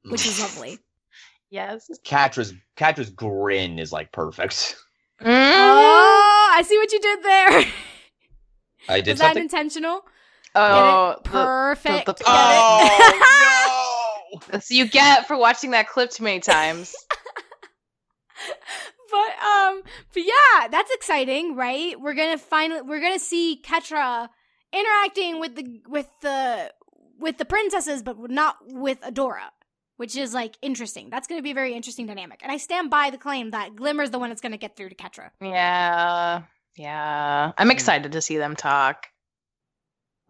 which is lovely. Yes. Catra's Catra's grin is like perfect. Mm. Oh, I see what you did there. I did Is that intentional? Oh, the- Perfect. the- Get it? Oh that's you get for watching that clip too many times. but um but yeah that's exciting right we're gonna finally we're gonna see catra interacting with the with the with the princesses but not with adora which is like interesting that's gonna be a very interesting dynamic and i stand by the claim that glimmer's the one that's gonna get through to catra yeah. Yeah. I'm excited to see them talk.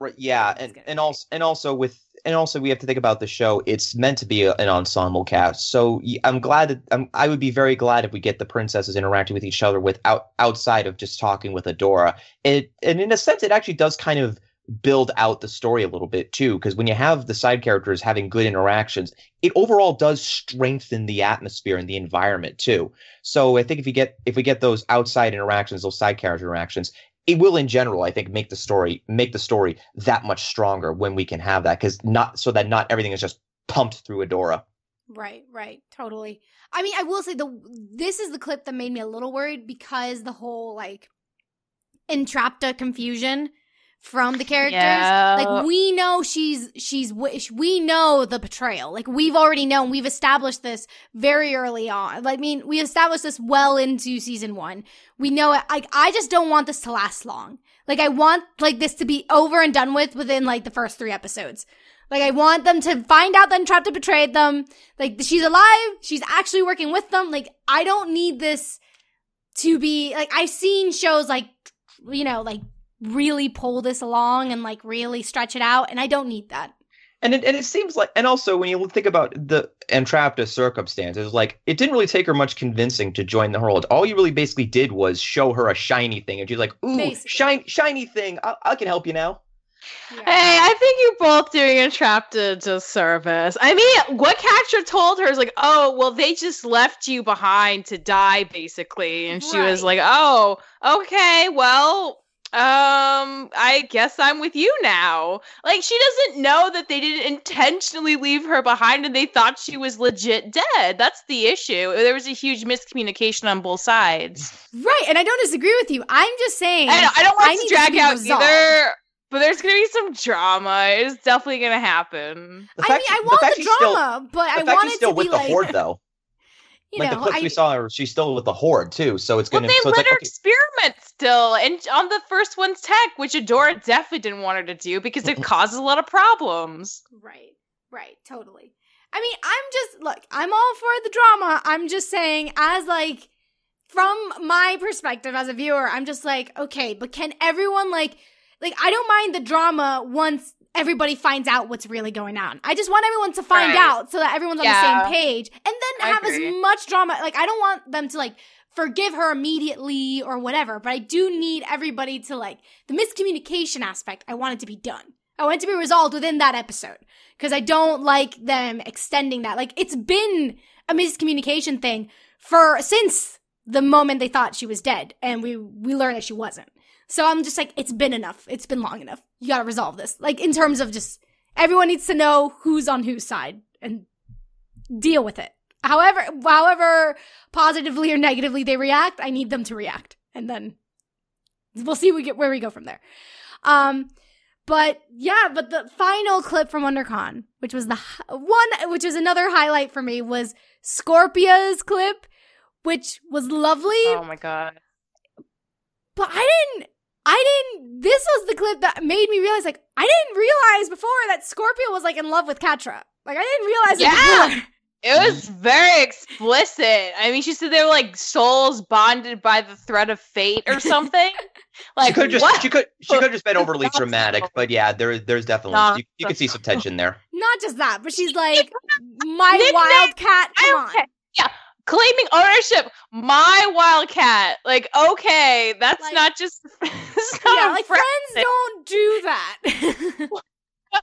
Right, yeah, and and also and also with and also we have to think about the show. It's meant to be a, an ensemble cast, so I'm glad that I'm, I would be very glad if we get the princesses interacting with each other without outside of just talking with Adora. It and in a sense, it actually does kind of build out the story a little bit too because when you have the side characters having good interactions it overall does strengthen the atmosphere and the environment too so i think if you get if we get those outside interactions those side character interactions it will in general i think make the story make the story that much stronger when we can have that because not so that not everything is just pumped through adora Right, right, totally. I mean, I will say the this is the clip that made me a little worried because the whole like entrapta confusion from the characters. Yeah. Like we know she's she's we know the betrayal. Like we've already known. We've established this very early on. Like, I mean, we established this well into season 1. We know it. Like I just don't want this to last long. Like I want like this to be over and done with within like the first 3 episodes. Like I want them to find out that Entrapta betrayed them. Like she's alive. She's actually working with them. Like I don't need this to be like I've seen shows like you know like really pull this along and like really stretch it out and I don't need that. and it, and it seems like and also when you think about the entrapta circumstances like it didn't really take her much convincing to join the horde all you really basically did was show her a shiny thing and she's like ooh Basically. shiny shiny thing I, I can help you now Hey, I think you're both doing a trap to disservice. I mean, what Catra told her is like, oh, well, they just left you behind to die, basically. And she was like, oh, okay, well, um, I guess I'm with you now. Like, she doesn't know that they didn't intentionally leave her behind and they thought she was legit dead. That's the issue. There was a huge miscommunication on both sides. Right, and I don't disagree with you. I'm just saying I don't, I don't want I to this to drag be out resolved. either, but there's gonna be some drama. It's definitely gonna happen. the I mean, I want fact the, she's still- drama, but the I want it still to with be the like horde though you like know, the clips I, we saw her she's still with the horde too so it's Well, gonna they so it's let like her okay, experiment still, and on the first one's tech, which Adora definitely didn't want her to do because it causes a lot of problems. Right, right, totally. I mean, I'm just look, I'm all for the drama. I'm just saying, as like from my perspective as a viewer, I'm just like, okay, but can everyone like, like I don't mind the drama once everybody finds out what's really going on. I just want everyone to find Right. out so that everyone's on Yeah. the same page, and then I have agree. as much drama. Like I don't want them to like forgive her immediately or whatever, but I do need everybody to like the miscommunication aspect. I want it to be done. I want it to be resolved within that episode because I don't like them extending that. Like it's been a miscommunication thing for since the moment they thought she was dead, and we we learned that she wasn't. So I'm just like, it's been enough. It's been long enough. You got to resolve this. Like in terms of just everyone needs to know who's on whose side and deal with it. However, however positively or negatively they react, I need them to react, and then we'll see we get where we go from there. Um, But yeah, but the final clip from WonderCon, which was the one, which was another highlight for me, was Scorpia's clip, which was lovely. Oh my god. But I didn't. I didn't. This was the clip that made me realize, like, I didn't realize before that Scorpia was like in love with Catra. Like, I didn't realize it Yeah. before. It was very explicit. I mean, she said they were like souls bonded by the thread of fate or something. like she could just what? she could she could just been overly dramatic, so- but yeah, there there's definitely No, you, you that's can see some tension there. Not just that, but she's like, my wildcat. Come on. Okay. Yeah, claiming ownership. My wildcat. Like, okay, that's Like- not just. it's not Yeah, like friend friends don't do that. thing.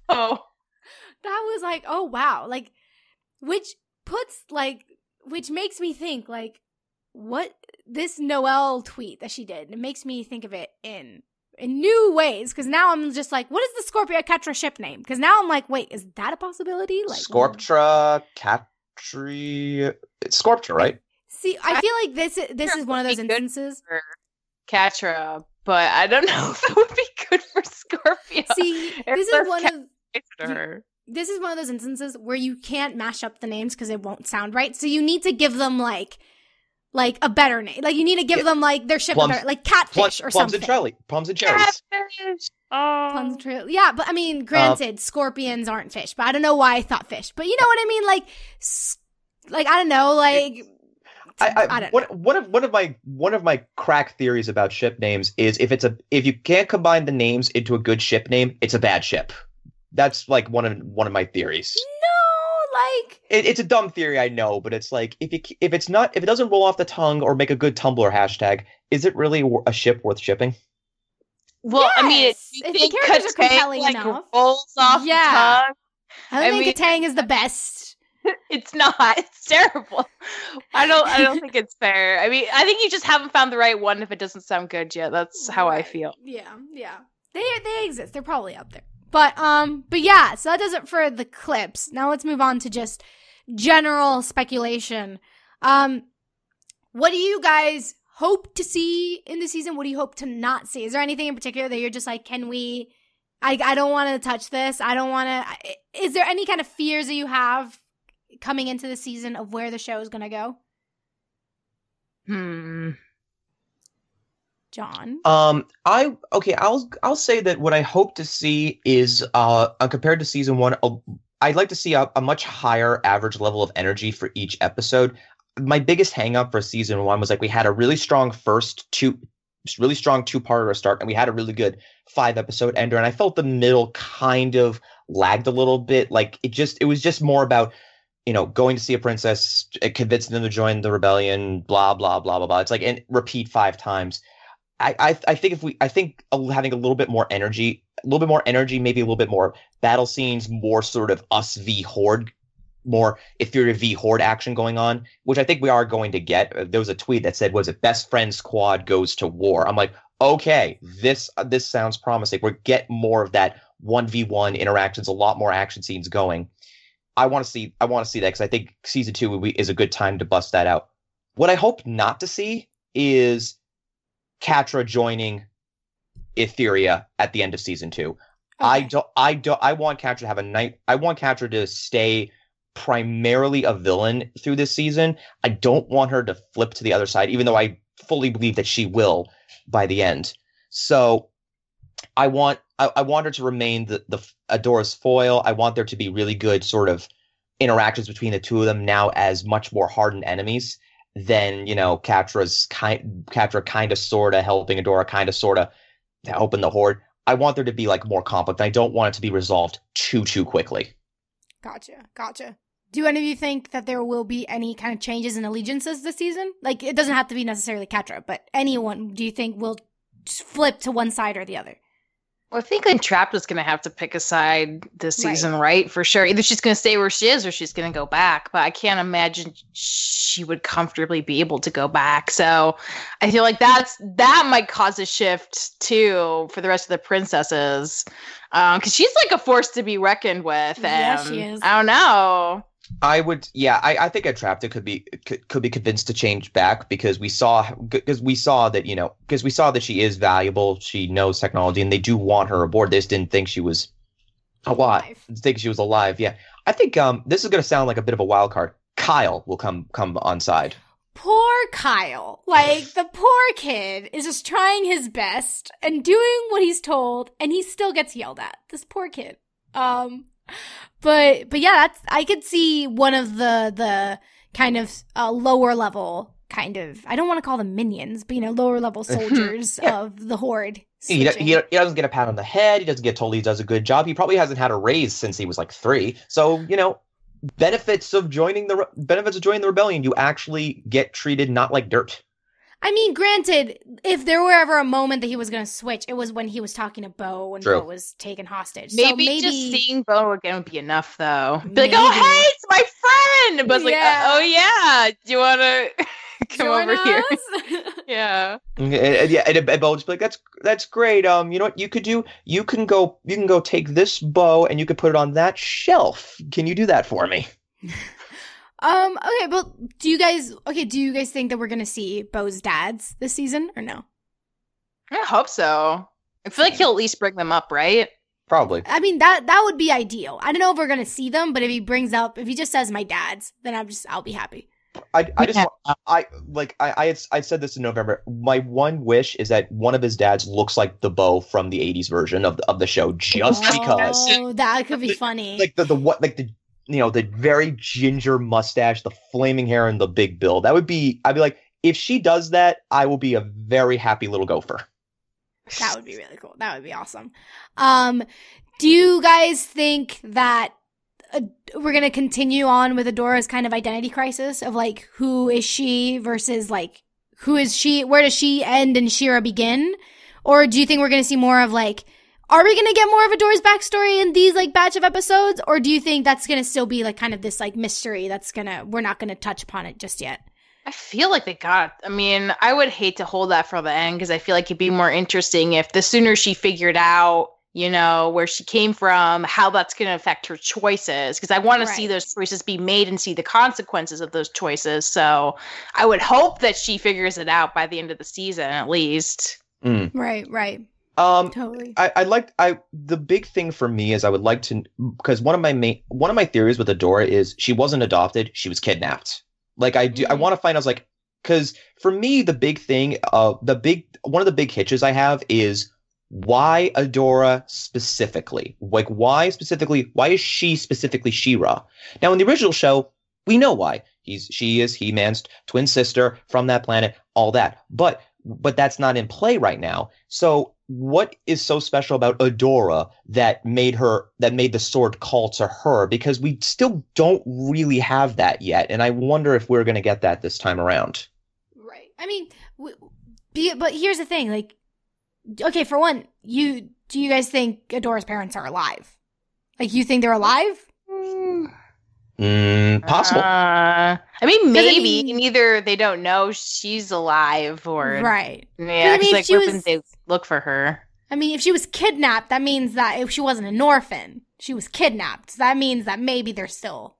that was like, oh wow, like, which puts like, which makes me think like, what this Noelle tweet that she did. It makes me think of it in in new ways because now I'm just like, what is the Scorpia Catra ship name? Because now I'm like, wait, is that a possibility? Like, Scorptra, Catri, it's Scorptra, right? See, I feel like this is, this is one of those instances. Catra, but I don't know if it would be good for Scorpia. See, this is one Cat- of to this is one of those instances where you can't mash up the names because it won't sound right. So you need to give them like like a better name. Like you need to give Yeah. them like their ship Plums- better, like catfish Plums, or plums something. and cherry, plums and cherries. Catfish. Oh. Plums and trail- Yeah, but I Uh, mean, granted, scorpions aren't fish, but I don't know why I thought fish. But you know what I mean? Like, like I don't know, like I, I, I don't one, one of one of my one of my crack theories about ship names is if it's a if you can't combine the names into a good ship name, it's a bad ship. That's like one of one of my theories. no, like It, it's a dumb theory, I know, but it's like if you if it's not if it doesn't roll off the tongue or make a good Tumblr hashtag, is it really a ship worth shipping? Well, I mean, Yes, you if the think characters are Kataang, compelling like enough. rolls off Yeah. the tongue? I don't I think mean- Kataang is the best. It's not. It's terrible. I don't. I don't think it's fair. I mean, I think you just haven't found the right one. If it doesn't sound good yet, that's how I feel. Yeah, yeah. They they exist. They're probably up there. But um but yeah, so that does it for the clips. Now let's move on to just general speculation. Um what do you guys hope to see in the season? What do you hope to not see? Is there anything in particular that you're just like, can we I I don't want to touch this. I don't want to Is there any kind of fears that you have coming into the season of where the show is going to go? Hmm. John. Um, I okay. I'll I'll say that what I hope to see is uh, uh compared to season one, I'd like to see a, a much higher average level of energy for each episode. My biggest hang up for season one was like we had a really strong first two, really strong two parter start, and we had a really good five episode ender, and I felt the middle kind of lagged a little bit. Like it just it was just more about you know, going to see a princess, uh, convincing them to join the rebellion, blah blah blah blah blah. It's like and repeat five times. I, I I think if we I think having a little bit more energy, a little bit more energy, maybe a little bit more battle scenes, more sort of us v horde, more Etheria v horde action going on, which I think we are going to get. Uh, There was a tweet that said, "Was it best friend squad goes to war?" I'm like, okay, this uh, this sounds promising. We're get more of that one v one interactions, a lot more action scenes going. I want to see I want to see that because I think season two be, is a good time to bust that out. What I hope not to see is Catra joining Etheria at the end of season two. I don't I don't I want Catra to have a night I want Catra to stay primarily a villain through this season. I don't want her to flip to the other side, even though I fully believe that she will by the end. So I want I, I want her to remain the the Adora's foil. I want there to be really good sort of interactions between the two of them now as much more hardened enemies than you know Catra's kind Catra kind of sort of helping Adora kind of sort of helping the Horde. I want there to be like more conflict. I don't want it to be resolved too too quickly. Gotcha. Gotcha. Do any of you think that there will be any kind of changes in allegiances this season? Like, it doesn't have to be necessarily Catra, but anyone do you think will flip to one side or the other? Well, I think Entrapta is going to have to pick a side this season, right? For sure. Either she's going to stay where she is or she's going to go back. But I can't imagine she would comfortably be able to go back. So I feel like that's that might cause a shift too for the rest of the princesses, uh, because she's like a force to be reckoned with. Yeah, and she is. I don't know. I would, yeah, I, I think Entrapta could be could, could be convinced to change back because we saw because we saw that you know because we saw that she is valuable, she knows technology, and they do want her aboard. They just didn't think she was alive. Alive. Think she was alive. Yeah, I think um this is going to sound like a bit of a wild card. Kyle will come come on side. Poor Kyle. Like, the poor kid is just trying his best and doing what he's told, and he still gets yelled at. This poor kid. Um, but, but yeah, that's, I could see one of the, the kind of uh, lower level kind of, I don't want to call them minions, but you know, lower level soldiers Yeah. of the Horde. He, he, he doesn't get a pat on the head. He doesn't get told he does a good job. He probably hasn't had a raise since he was like three. So you know, benefits of joining the benefits of joining the rebellion. You actually get treated not like dirt. I mean, granted, if there were ever a moment that he was going to switch, it was when he was talking to Bow and True. Bow was taken hostage. Maybe, so maybe just seeing Bow again would be enough, though. Be like, oh, hey, it's my friend. But it's like, Yeah. uh, oh yeah, do you want to come join over here? us? Yeah. And, and- yeah, and, and Bow just be like, "That's that's great. Um, you know what you could do? You can go. You can go take this bow and you could put it on that shelf. Can you do that for me?" Um. Okay, but do you guys? Okay, do you guys think that we're gonna see Bow's dads this season or no? I hope so. I feel like he'll at least bring them up, right? Probably. I mean that that would be ideal. I don't know if we're gonna see them, but if he brings up, if he just says my dad's, then I'm just I'll be happy. I, I just Yeah. I like I I, had, I said this in November. My one wish is that one of his dads looks like the Bow from the '80s version of the, of the show, just because. Oh, that could be funny. Like the the what like the you know the very ginger mustache, the flaming hair, and the big bill. That would be. I'd be like, if she does that, I will be a very happy little gopher. That would be really cool. That would be awesome. Um, do you guys think that uh, we're gonna continue on with Adora's kind of identity crisis of like who is she versus like who is she? Where does she end and She-Ra begin? Or do you think we're gonna see more of like? Are we gonna get more of Adora's backstory in these like batch of episodes, or do you think that's gonna still be like kind of this like mystery that's gonna we're not gonna touch upon it just yet? I feel like they got. I mean, I would hate to hold that for the end because I feel like it'd be more interesting if the sooner she figured out, you know, where she came from, how that's going to affect her choices. Because I want to see those choices be made and see the consequences of those choices. So I would hope that she figures it out by the end of the season, at least. Mm. Right, right, Um, totally. I, I like I the big thing for me is I would like to because one of my main one of my theories with Adora is she wasn't adopted, she was kidnapped. Like I do I Mhm. want to find out like because for me the big thing uh the big one of the big hitches I have is why Adora specifically like why specifically why is she specifically She-Ra? Now in the original show we know why he's she is He Man's twin sister from that planet all that but but that's not in play right now. So what is so special about Adora that made her that made the sword call to her? Because we still don't really have that yet, and I wonder if we're going to get that this time around. Right. I mean, w- be, but here's the thing. Like, okay, for one, you do you guys think Adora's parents are alive? Like, you think they're alive? Mm, possible. Uh, I mean, 'Cause I maybe mean- either they don't know she's alive or Right. yeah, I mean, 'cause, if like she where was- wouldn't they look for her? I mean, if she was kidnapped, that means that if she wasn't an orphan, she was kidnapped. So that means that maybe they're still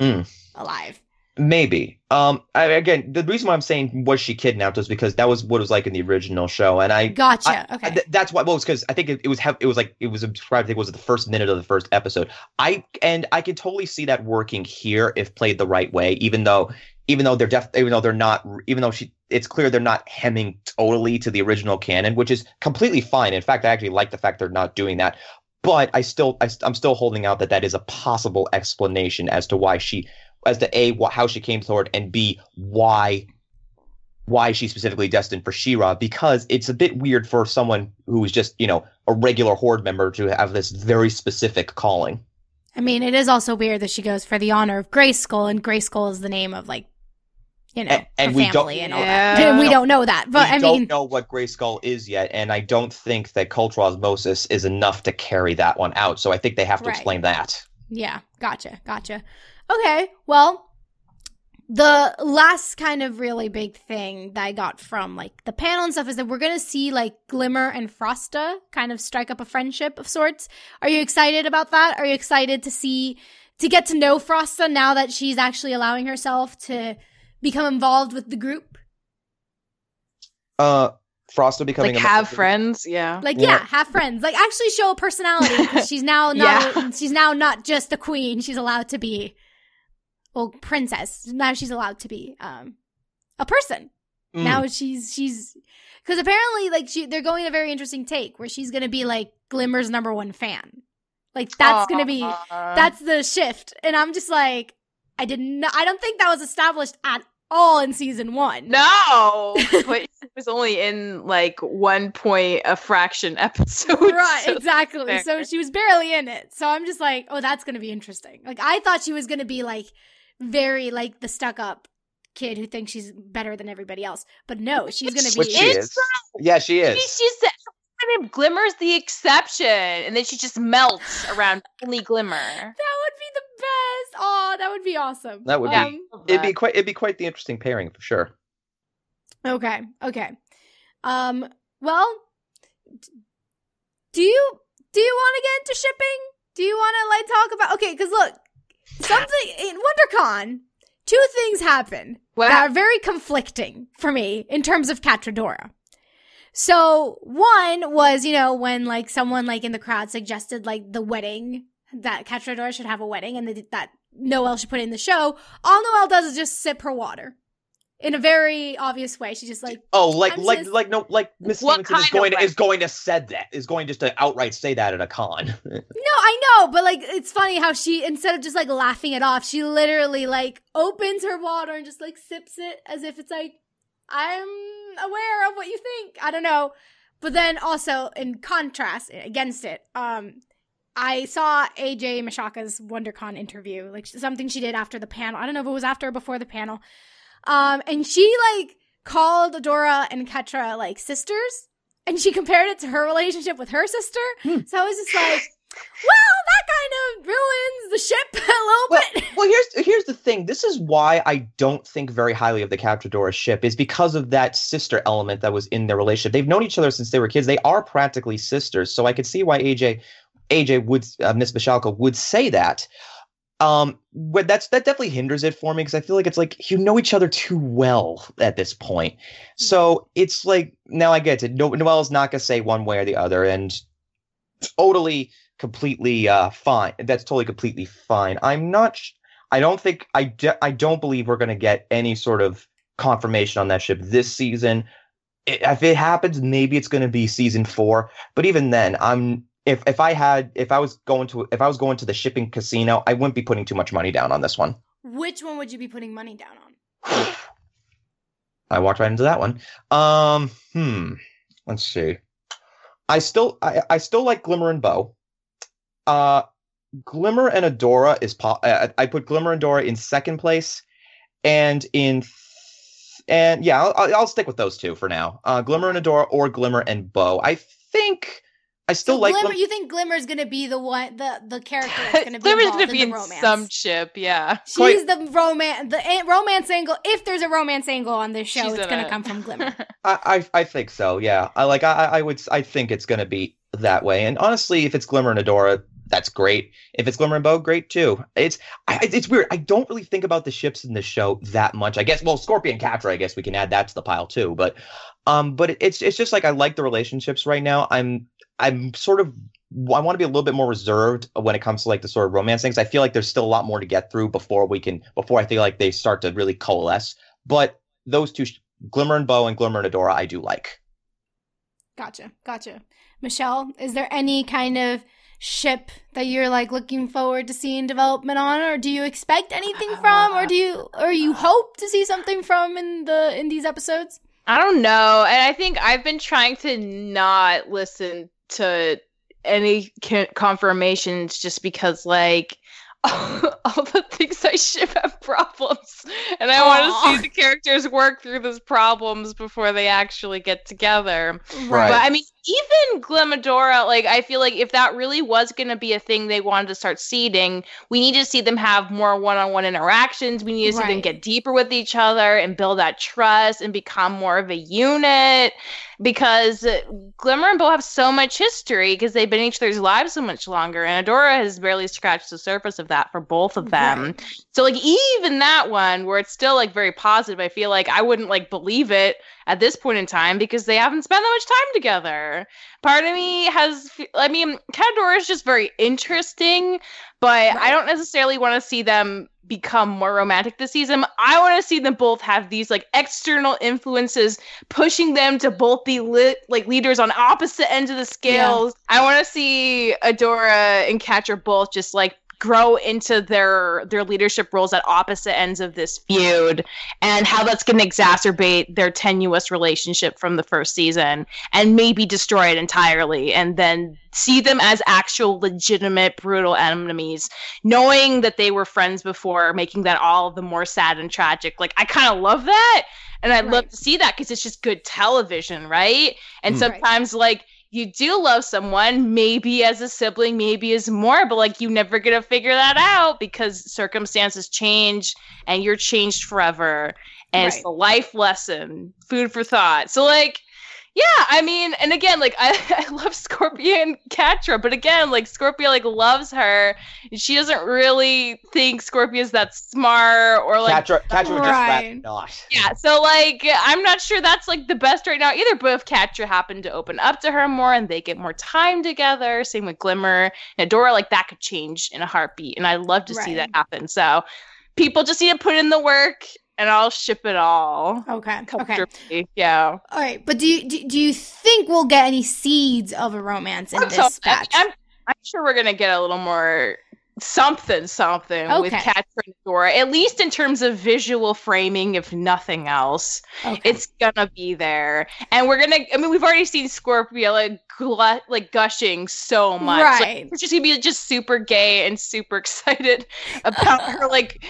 Hmm. alive. Maybe. Um. I, again, the reason why I'm saying was she kidnapped was because that was what it was like in the original show, and I Gotcha. okay. Th- that's why. Well, it's because I think it, it was. Hev- it was like it was described. I think it was the first minute of the first episode. I and I can totally see that working here if played the right way. Even though, even though they're def, even though they're not, even though she, it's clear they're not hemming totally to the original canon, which is completely fine. In fact, I actually like the fact they're not doing that. But I still, I, I'm still holding out that that is a possible explanation as to why she, as to a wh- how she came toward, and b why why she's specifically destined for She-Ra because it's a bit weird for someone who is just, you know, a regular horde member to have this very specific calling. I mean, it is also weird that she goes for the honor of Grayskull, and Grayskull is the name of like, you know, And- and her we don't- family and all that. Yeah. And we don't know that, but we I don't know what Grayskull is yet, and I don't think that cultural osmosis is enough to carry that one out. So I think they have to Right. explain that. Yeah, gotcha, gotcha. Okay, well, the last kind of really big thing that I got from like the panel and stuff is that we're gonna see like Glimmer and Frosta kind of strike up a friendship of sorts. Are you excited about that? Are you excited to see to get to know Frosta now that she's actually allowing herself to become involved with the group? Uh, Frosta becoming like a have friends, yeah. Like Yeah. yeah, have friends. Like actually show a personality. she's now not Yeah. she's now not just a queen. She's allowed to be well, princess. Now she's allowed to be um a person. Mm. Now she's she's because apparently like she they're going a very interesting take where she's gonna be like Glimmer's number one fan. Like that's gonna be Aw. that's the shift, and I'm just like I didn't know. I don't think that was established at all in season one. no, but it was only in like one point a fraction episode. right so- exactly fair. so she was barely in it so i'm just like oh that's gonna be interesting like i thought she was gonna be like very like the stuck up kid who thinks she's better than everybody else but no she's gonna Which be she is. Yeah, she She, is. she said kind of Glimmer's the exception, and then she just melts around only Glimmer. that would be the best oh that would be awesome That would be- um, It'd be quite. It'd be quite the interesting pairing for sure. okay okay um well do you do you want to get into shipping do you want to like talk about okay because look something in wondercon two things happen What? that are very conflicting for me in terms of Catradora. So one was, you know, when like someone like in the crowd suggested like the wedding that Catradora should have a wedding and that- that Noelle should put in the show. All Noelle does is just sip her water in a very obvious way. She just like Oh, like like just- like no like Miss What Stevenson is going to is going to said that is going just to outright say that at a con. No, I know, but like it's funny how she instead of just like laughing it off, she literally like opens her water and just like sips it as if it's like I'm aware of what you think. I don't know. But then also in contrast against it, um I saw AJ Michalka's WonderCon interview, like something she did after the panel. I don't know if it was after or before the panel. Um and she like called Adora and Catra like sisters and she compared it to her relationship with her sister. Hmm. So I was just like, well, that kind of ruins the ship a little Well, bit. well, here's here's the thing. This is why I don't think very highly of the Catradora ship is because of that sister element that was in their relationship. They've known each other since they were kids. They are practically sisters. So I could see why AJ AJ would uh, Miss Michalka would say that. Um, but that's that definitely hinders it for me because I feel like it's like you know each other too well at this point. So it's like now I get it. No, Noelle's not gonna say one way or the other, and totally completely uh fine that's totally completely fine i'm not sh- i don't think i de- i don't believe we're going to get any sort of confirmation on that ship this season I- if it happens maybe it's going to be season 4 but even then i'm if if i had if i was going to if i was going to the shipping casino i wouldn't be putting too much money down on this one Which one would you be putting money down on? I walked right into that one. Um, hmm. Let's see. I still, I, I still like Glimmer and Bow. Uh, Glimmer and Adora is. Po- uh, I put Glimmer and Adora in second place, and in, th- and yeah, I'll, I'll I'll stick with those two for now. Uh, Glimmer and Adora or Glimmer and Bow. I think I still so like. Glimmer, Glim- you think Glimmer's gonna be the one, the the character that's gonna be Glimmer's involved gonna in be the in romance? some chip, yeah. She's Quite- the romance, the a- romance angle. If there's a romance angle on this show, She's it's in gonna it. come from Glimmer. I, I I think so. Yeah, I like. I I would. I think it's gonna be that way. And honestly, if it's Glimmer and Adora, that's great. If it's Glimmer and Bow, great too. It's I, it's weird. I don't really think about the ships in the show that much. I guess. Well, Scorpion Catra. I guess we can add that to the pile too. But um, but it's it's just like I like the relationships right now. I'm I'm sort of. I want to be a little bit more reserved when it comes to like the sort of romance things. I feel like there's still a lot more to get through before we can before I feel like they start to really coalesce. But those two, Glimmer and Bow and Glimmer and Adora, I do like. Gotcha, gotcha. Michelle, is there any kind of ship that you're like looking forward to seeing development on, or do you expect anything from, or do you or you hope to see something from in the in these episodes? I don't know. And I think I've been trying to not listen to any confirmations just because, like, all the things I ship have problems. And I want to see the characters work through those problems before they actually get together. Right. But I mean, even Glimmadora, like I feel like if that really was going to be a thing they wanted to start seeding, we need to see them have more one-on-one interactions. We need to see them get deeper with each other and build that trust and become more of a unit. Because Glimmer and Bow have so much history because they've been in each other's lives so much longer, and Adora has barely scratched the surface of that for both of them. Right. So like even that one where it's still like very positive, I feel like I wouldn't like believe it at this point in time because they haven't spent that much time together. Part of me has I mean, Cador is just very interesting, but I don't necessarily want to see them become more romantic this season. I want to see them both have these like external influences pushing them to both be lit like leaders on opposite ends of the scales. I want to see Adora and Catra both just like grow into their their leadership roles at opposite ends of this feud and how that's going to exacerbate their tenuous relationship from the first season and maybe destroy it entirely and then see them as actual legitimate brutal enemies knowing that they were friends before making that all the more sad and tragic like i kind of love that and i'd love to see that because it's just good television right and Mm. Right. sometimes like you do love someone, maybe as a sibling, maybe as more, but like you never gonna figure that out because circumstances change and you're changed forever. And it's a life lesson, food for thought. So like, yeah, I mean, and again, like I, I love Scorpia and Catra, but again, like Scorpia like loves her. And she doesn't really think Scorpia's that smart or like Catra, Catra would just Right. rather not. yeah, so like I'm not sure that's like the best right now either. But if Catra happened to open up to her more and they get more time together, same with Glimmer and Adora, like that could change in a heartbeat, and I'd love to see that happen. So people just need to put in the work, and I'll ship it all Okay. Okay. Yeah, All right. But do you do, do you think we'll get any seeds of a romance in I'm, this so- I- batch? I'm I'm sure we're gonna get a little more something something with Okay. Catra and Dora, at least in terms of visual framing, if nothing else. okay. it's gonna be there and we're gonna i mean we've already seen scorpia like like gushing so much Right. Like, Right. she's gonna be just super gay and super excited about her like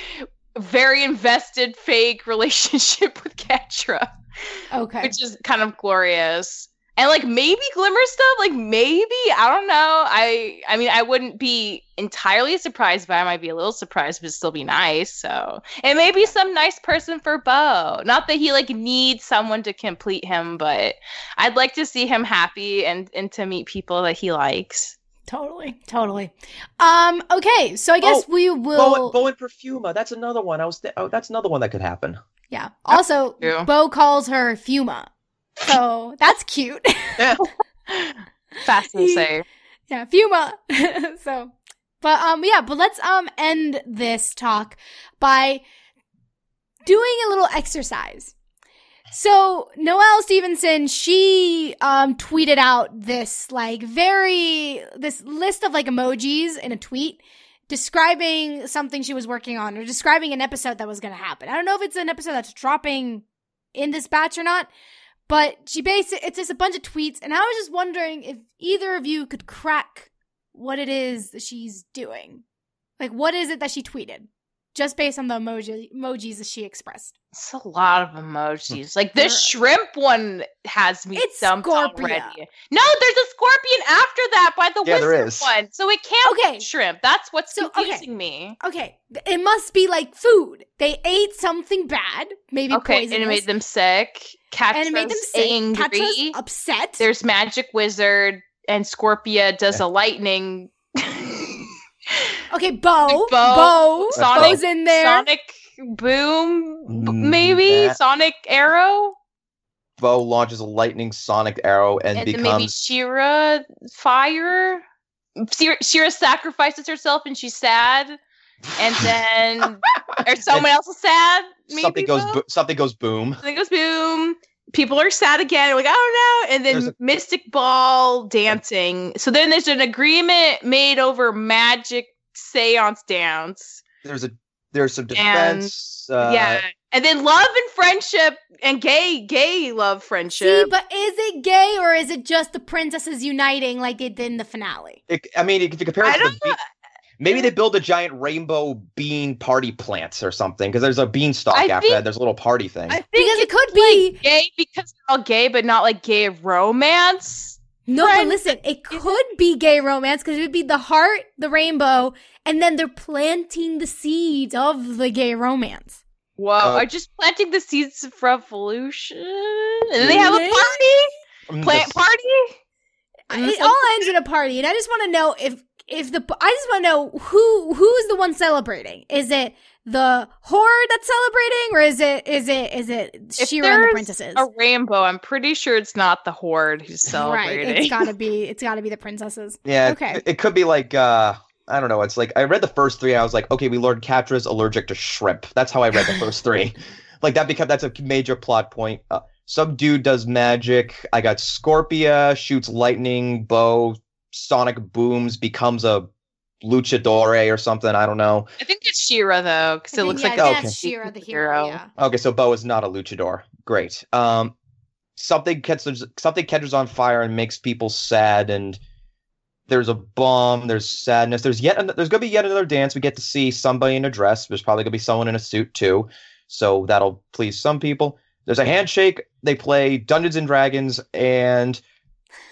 very invested fake relationship with Catra, okay. which is kind of glorious. And like maybe glimmer stuff? Like maybe? I don't know. I i mean i wouldn't be entirely surprised but i might be a little surprised but still be nice so. And maybe some nice person for bo. Not that he like needs someone to complete him but i'd like to see him happy and and to meet people that he likes Totally. Totally. Um. Okay. So I guess Oh, we Bow, will. Bow and Perfuma. That's another one. I was. Th- oh, that's another one that could happen. yeah. Also, true. Bow calls her Fuma. So that's cute. Yeah. fast and safe. yeah, Fuma. so, but um, yeah, but let's um end this talk by doing a little exercise. So Noelle Stevenson, she um tweeted out this like very this list of like emojis in a tweet describing something she was working on or describing an episode that was going to happen. I don't know if it's an episode that's dropping in this batch or not, but she basically it's just a bunch of tweets and I was just wondering if either of you could crack what it is that she's doing. Like what is it that she tweeted? Just based on the emoji emojis that she expressed. it's a lot of emojis like the There- shrimp one has me It's stumped Scorpia. already no there's a scorpion after that by the Yeah, there wizard is. one so it can't Okay. be shrimp that's what's So, okay. confusing me Okay, it must be like food. They ate something bad, maybe okay poisonous, and it made them sick Catra's and it made them sick. angry Catra's upset. there's magic wizard and scorpia does Yeah. a lightning okay, Bow, Bow, Bow, Sonic- Bow's in there. sonic boom Mm, maybe that- sonic arrow Bow launches a lightning sonic arrow and, and then maybe becomes. She-Ra fire. She-Ra, She-Ra sacrifices herself and she's sad, and then or someone else is sad. Maybe something goes. Bow- something goes boom. Something goes boom. People are sad again. Like oh no, and then a- Mystic Ball dancing. So then there's an agreement made over magic seance dance. There's a. There's some defense. uh, yeah, and then love and friendship and gay gay love See, friendship. but is it gay or is it just the princesses uniting like they did in the finale? It, I mean, if you compare it I to the don't know. be- maybe they build a giant rainbow bean party plants or something because there's a beanstalk I after think- that. There's a little party thing. I think Because it could like be gay because they're all gay, but not like gay romance. No, but listen, it could be gay romance because it would be the heart, the rainbow, and then they're planting the seeds of the gay romance. Whoa, Uh, are just planting the seeds of revolution? And they have a party? Plant this- party? It all ends in a party, and I just want to know if if the I just want to know who who is the one celebrating. Is it the horde that's celebrating, or is it is it is it If She-Ra and the princesses? A rainbow. I'm pretty sure it's not the horde who's celebrating. Right, it's gotta be it's gotta be the princesses. Yeah. Okay. It, it could be like uh I don't know. It's like I read the first three. I was like, okay, we learned Catra's allergic to shrimp. That's how I read the first three. Like that become that's a major plot point. Uh, some dude does magic. I got Scorpia shoots lightning, bow, sonic booms, becomes a luchadore or something. I don't know. I think it's She-Ra though, because it think, looks yeah, like I think okay. She-Ra the hero. Hero. Yeah. Okay, so Bow is not a luchador. Great. Um, something catches something catches on fire and makes people sad, and there's a bomb. There's sadness. There's yet an- there's gonna be yet another dance. We get to see somebody in a dress. There's probably gonna be someone in a suit too, so that'll please some people. There's a handshake. They play Dungeons and Dragons, and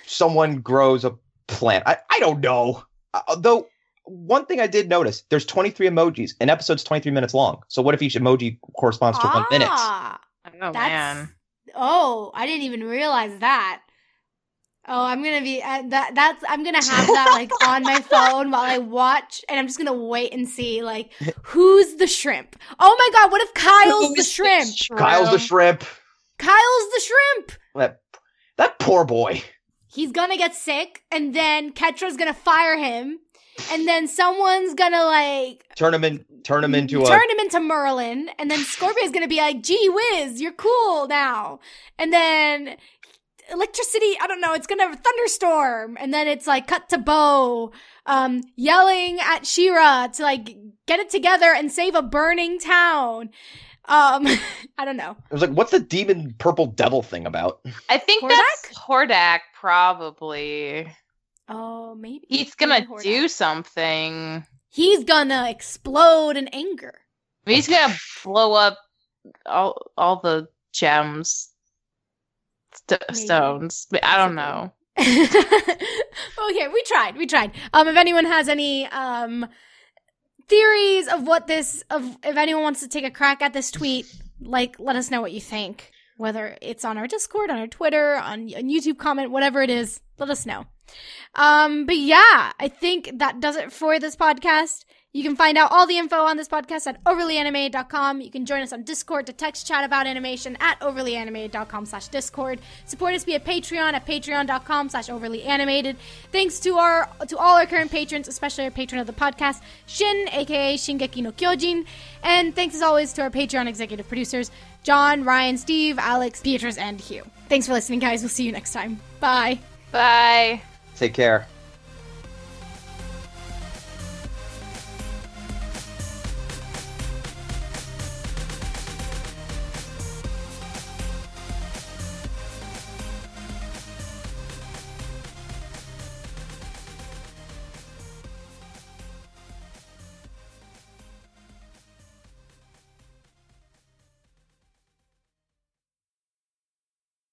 someone grows a plant. I I don't know. Uh, though one thing I did notice, there's 23 emojis. and episode's 23 minutes long. So what if each emoji corresponds to one minute? Ah, Oh That's- man. Oh, I didn't even realize that. Oh, I'm gonna be uh, that. That's I'm gonna have that like on my phone while I watch, and I'm just gonna wait and see like who's the shrimp. Oh my god, what if Kyle's the shrimp? Kyle's the shrimp. Kyle's the shrimp. That that poor boy. He's gonna get sick, and then Catra's gonna fire him, and then someone's gonna like Turn him in. Turn him into a. turn him into Merlin, and then Scorpia's gonna be like, "Gee whiz, you're cool now," and then electricity. I don't know. It's gonna have a thunderstorm, and then it's like cut to Bow, um, yelling at She-Ra to like get it together and save a burning town. Um, I don't know. It was like, what's the demon purple devil thing about? I think that's Hordak, probably. Oh, maybe He's gonna do something. He's gonna explode in anger. He's gonna blow up all all the gems, st- stones. I don't know. okay, we tried. We tried. Um, if anyone has any um theories of what this of if anyone wants to take a crack at this tweet, like let us know what you think. Whether it's on our Discord, on our Twitter, on, on YouTube comment, whatever it is, let us know. Um, but yeah, I think that does it for this podcast. You can find out all the info on this podcast at overlyanimated.com. You can join us on Discord to text chat about animation at overlyanimated.com slash Discord. Support us via Patreon at patreon.com slash overlyanimated. Thanks to our to all our current patrons, especially our patron of the podcast, Shin, aka Shingeki no Kyojin. And thanks as always to our Patreon executive producers, John, Ryan, Steve, Alex, Beatrice, and Hugh. Thanks for listening, guys. We'll see you next time. Bye. Bye. Take care.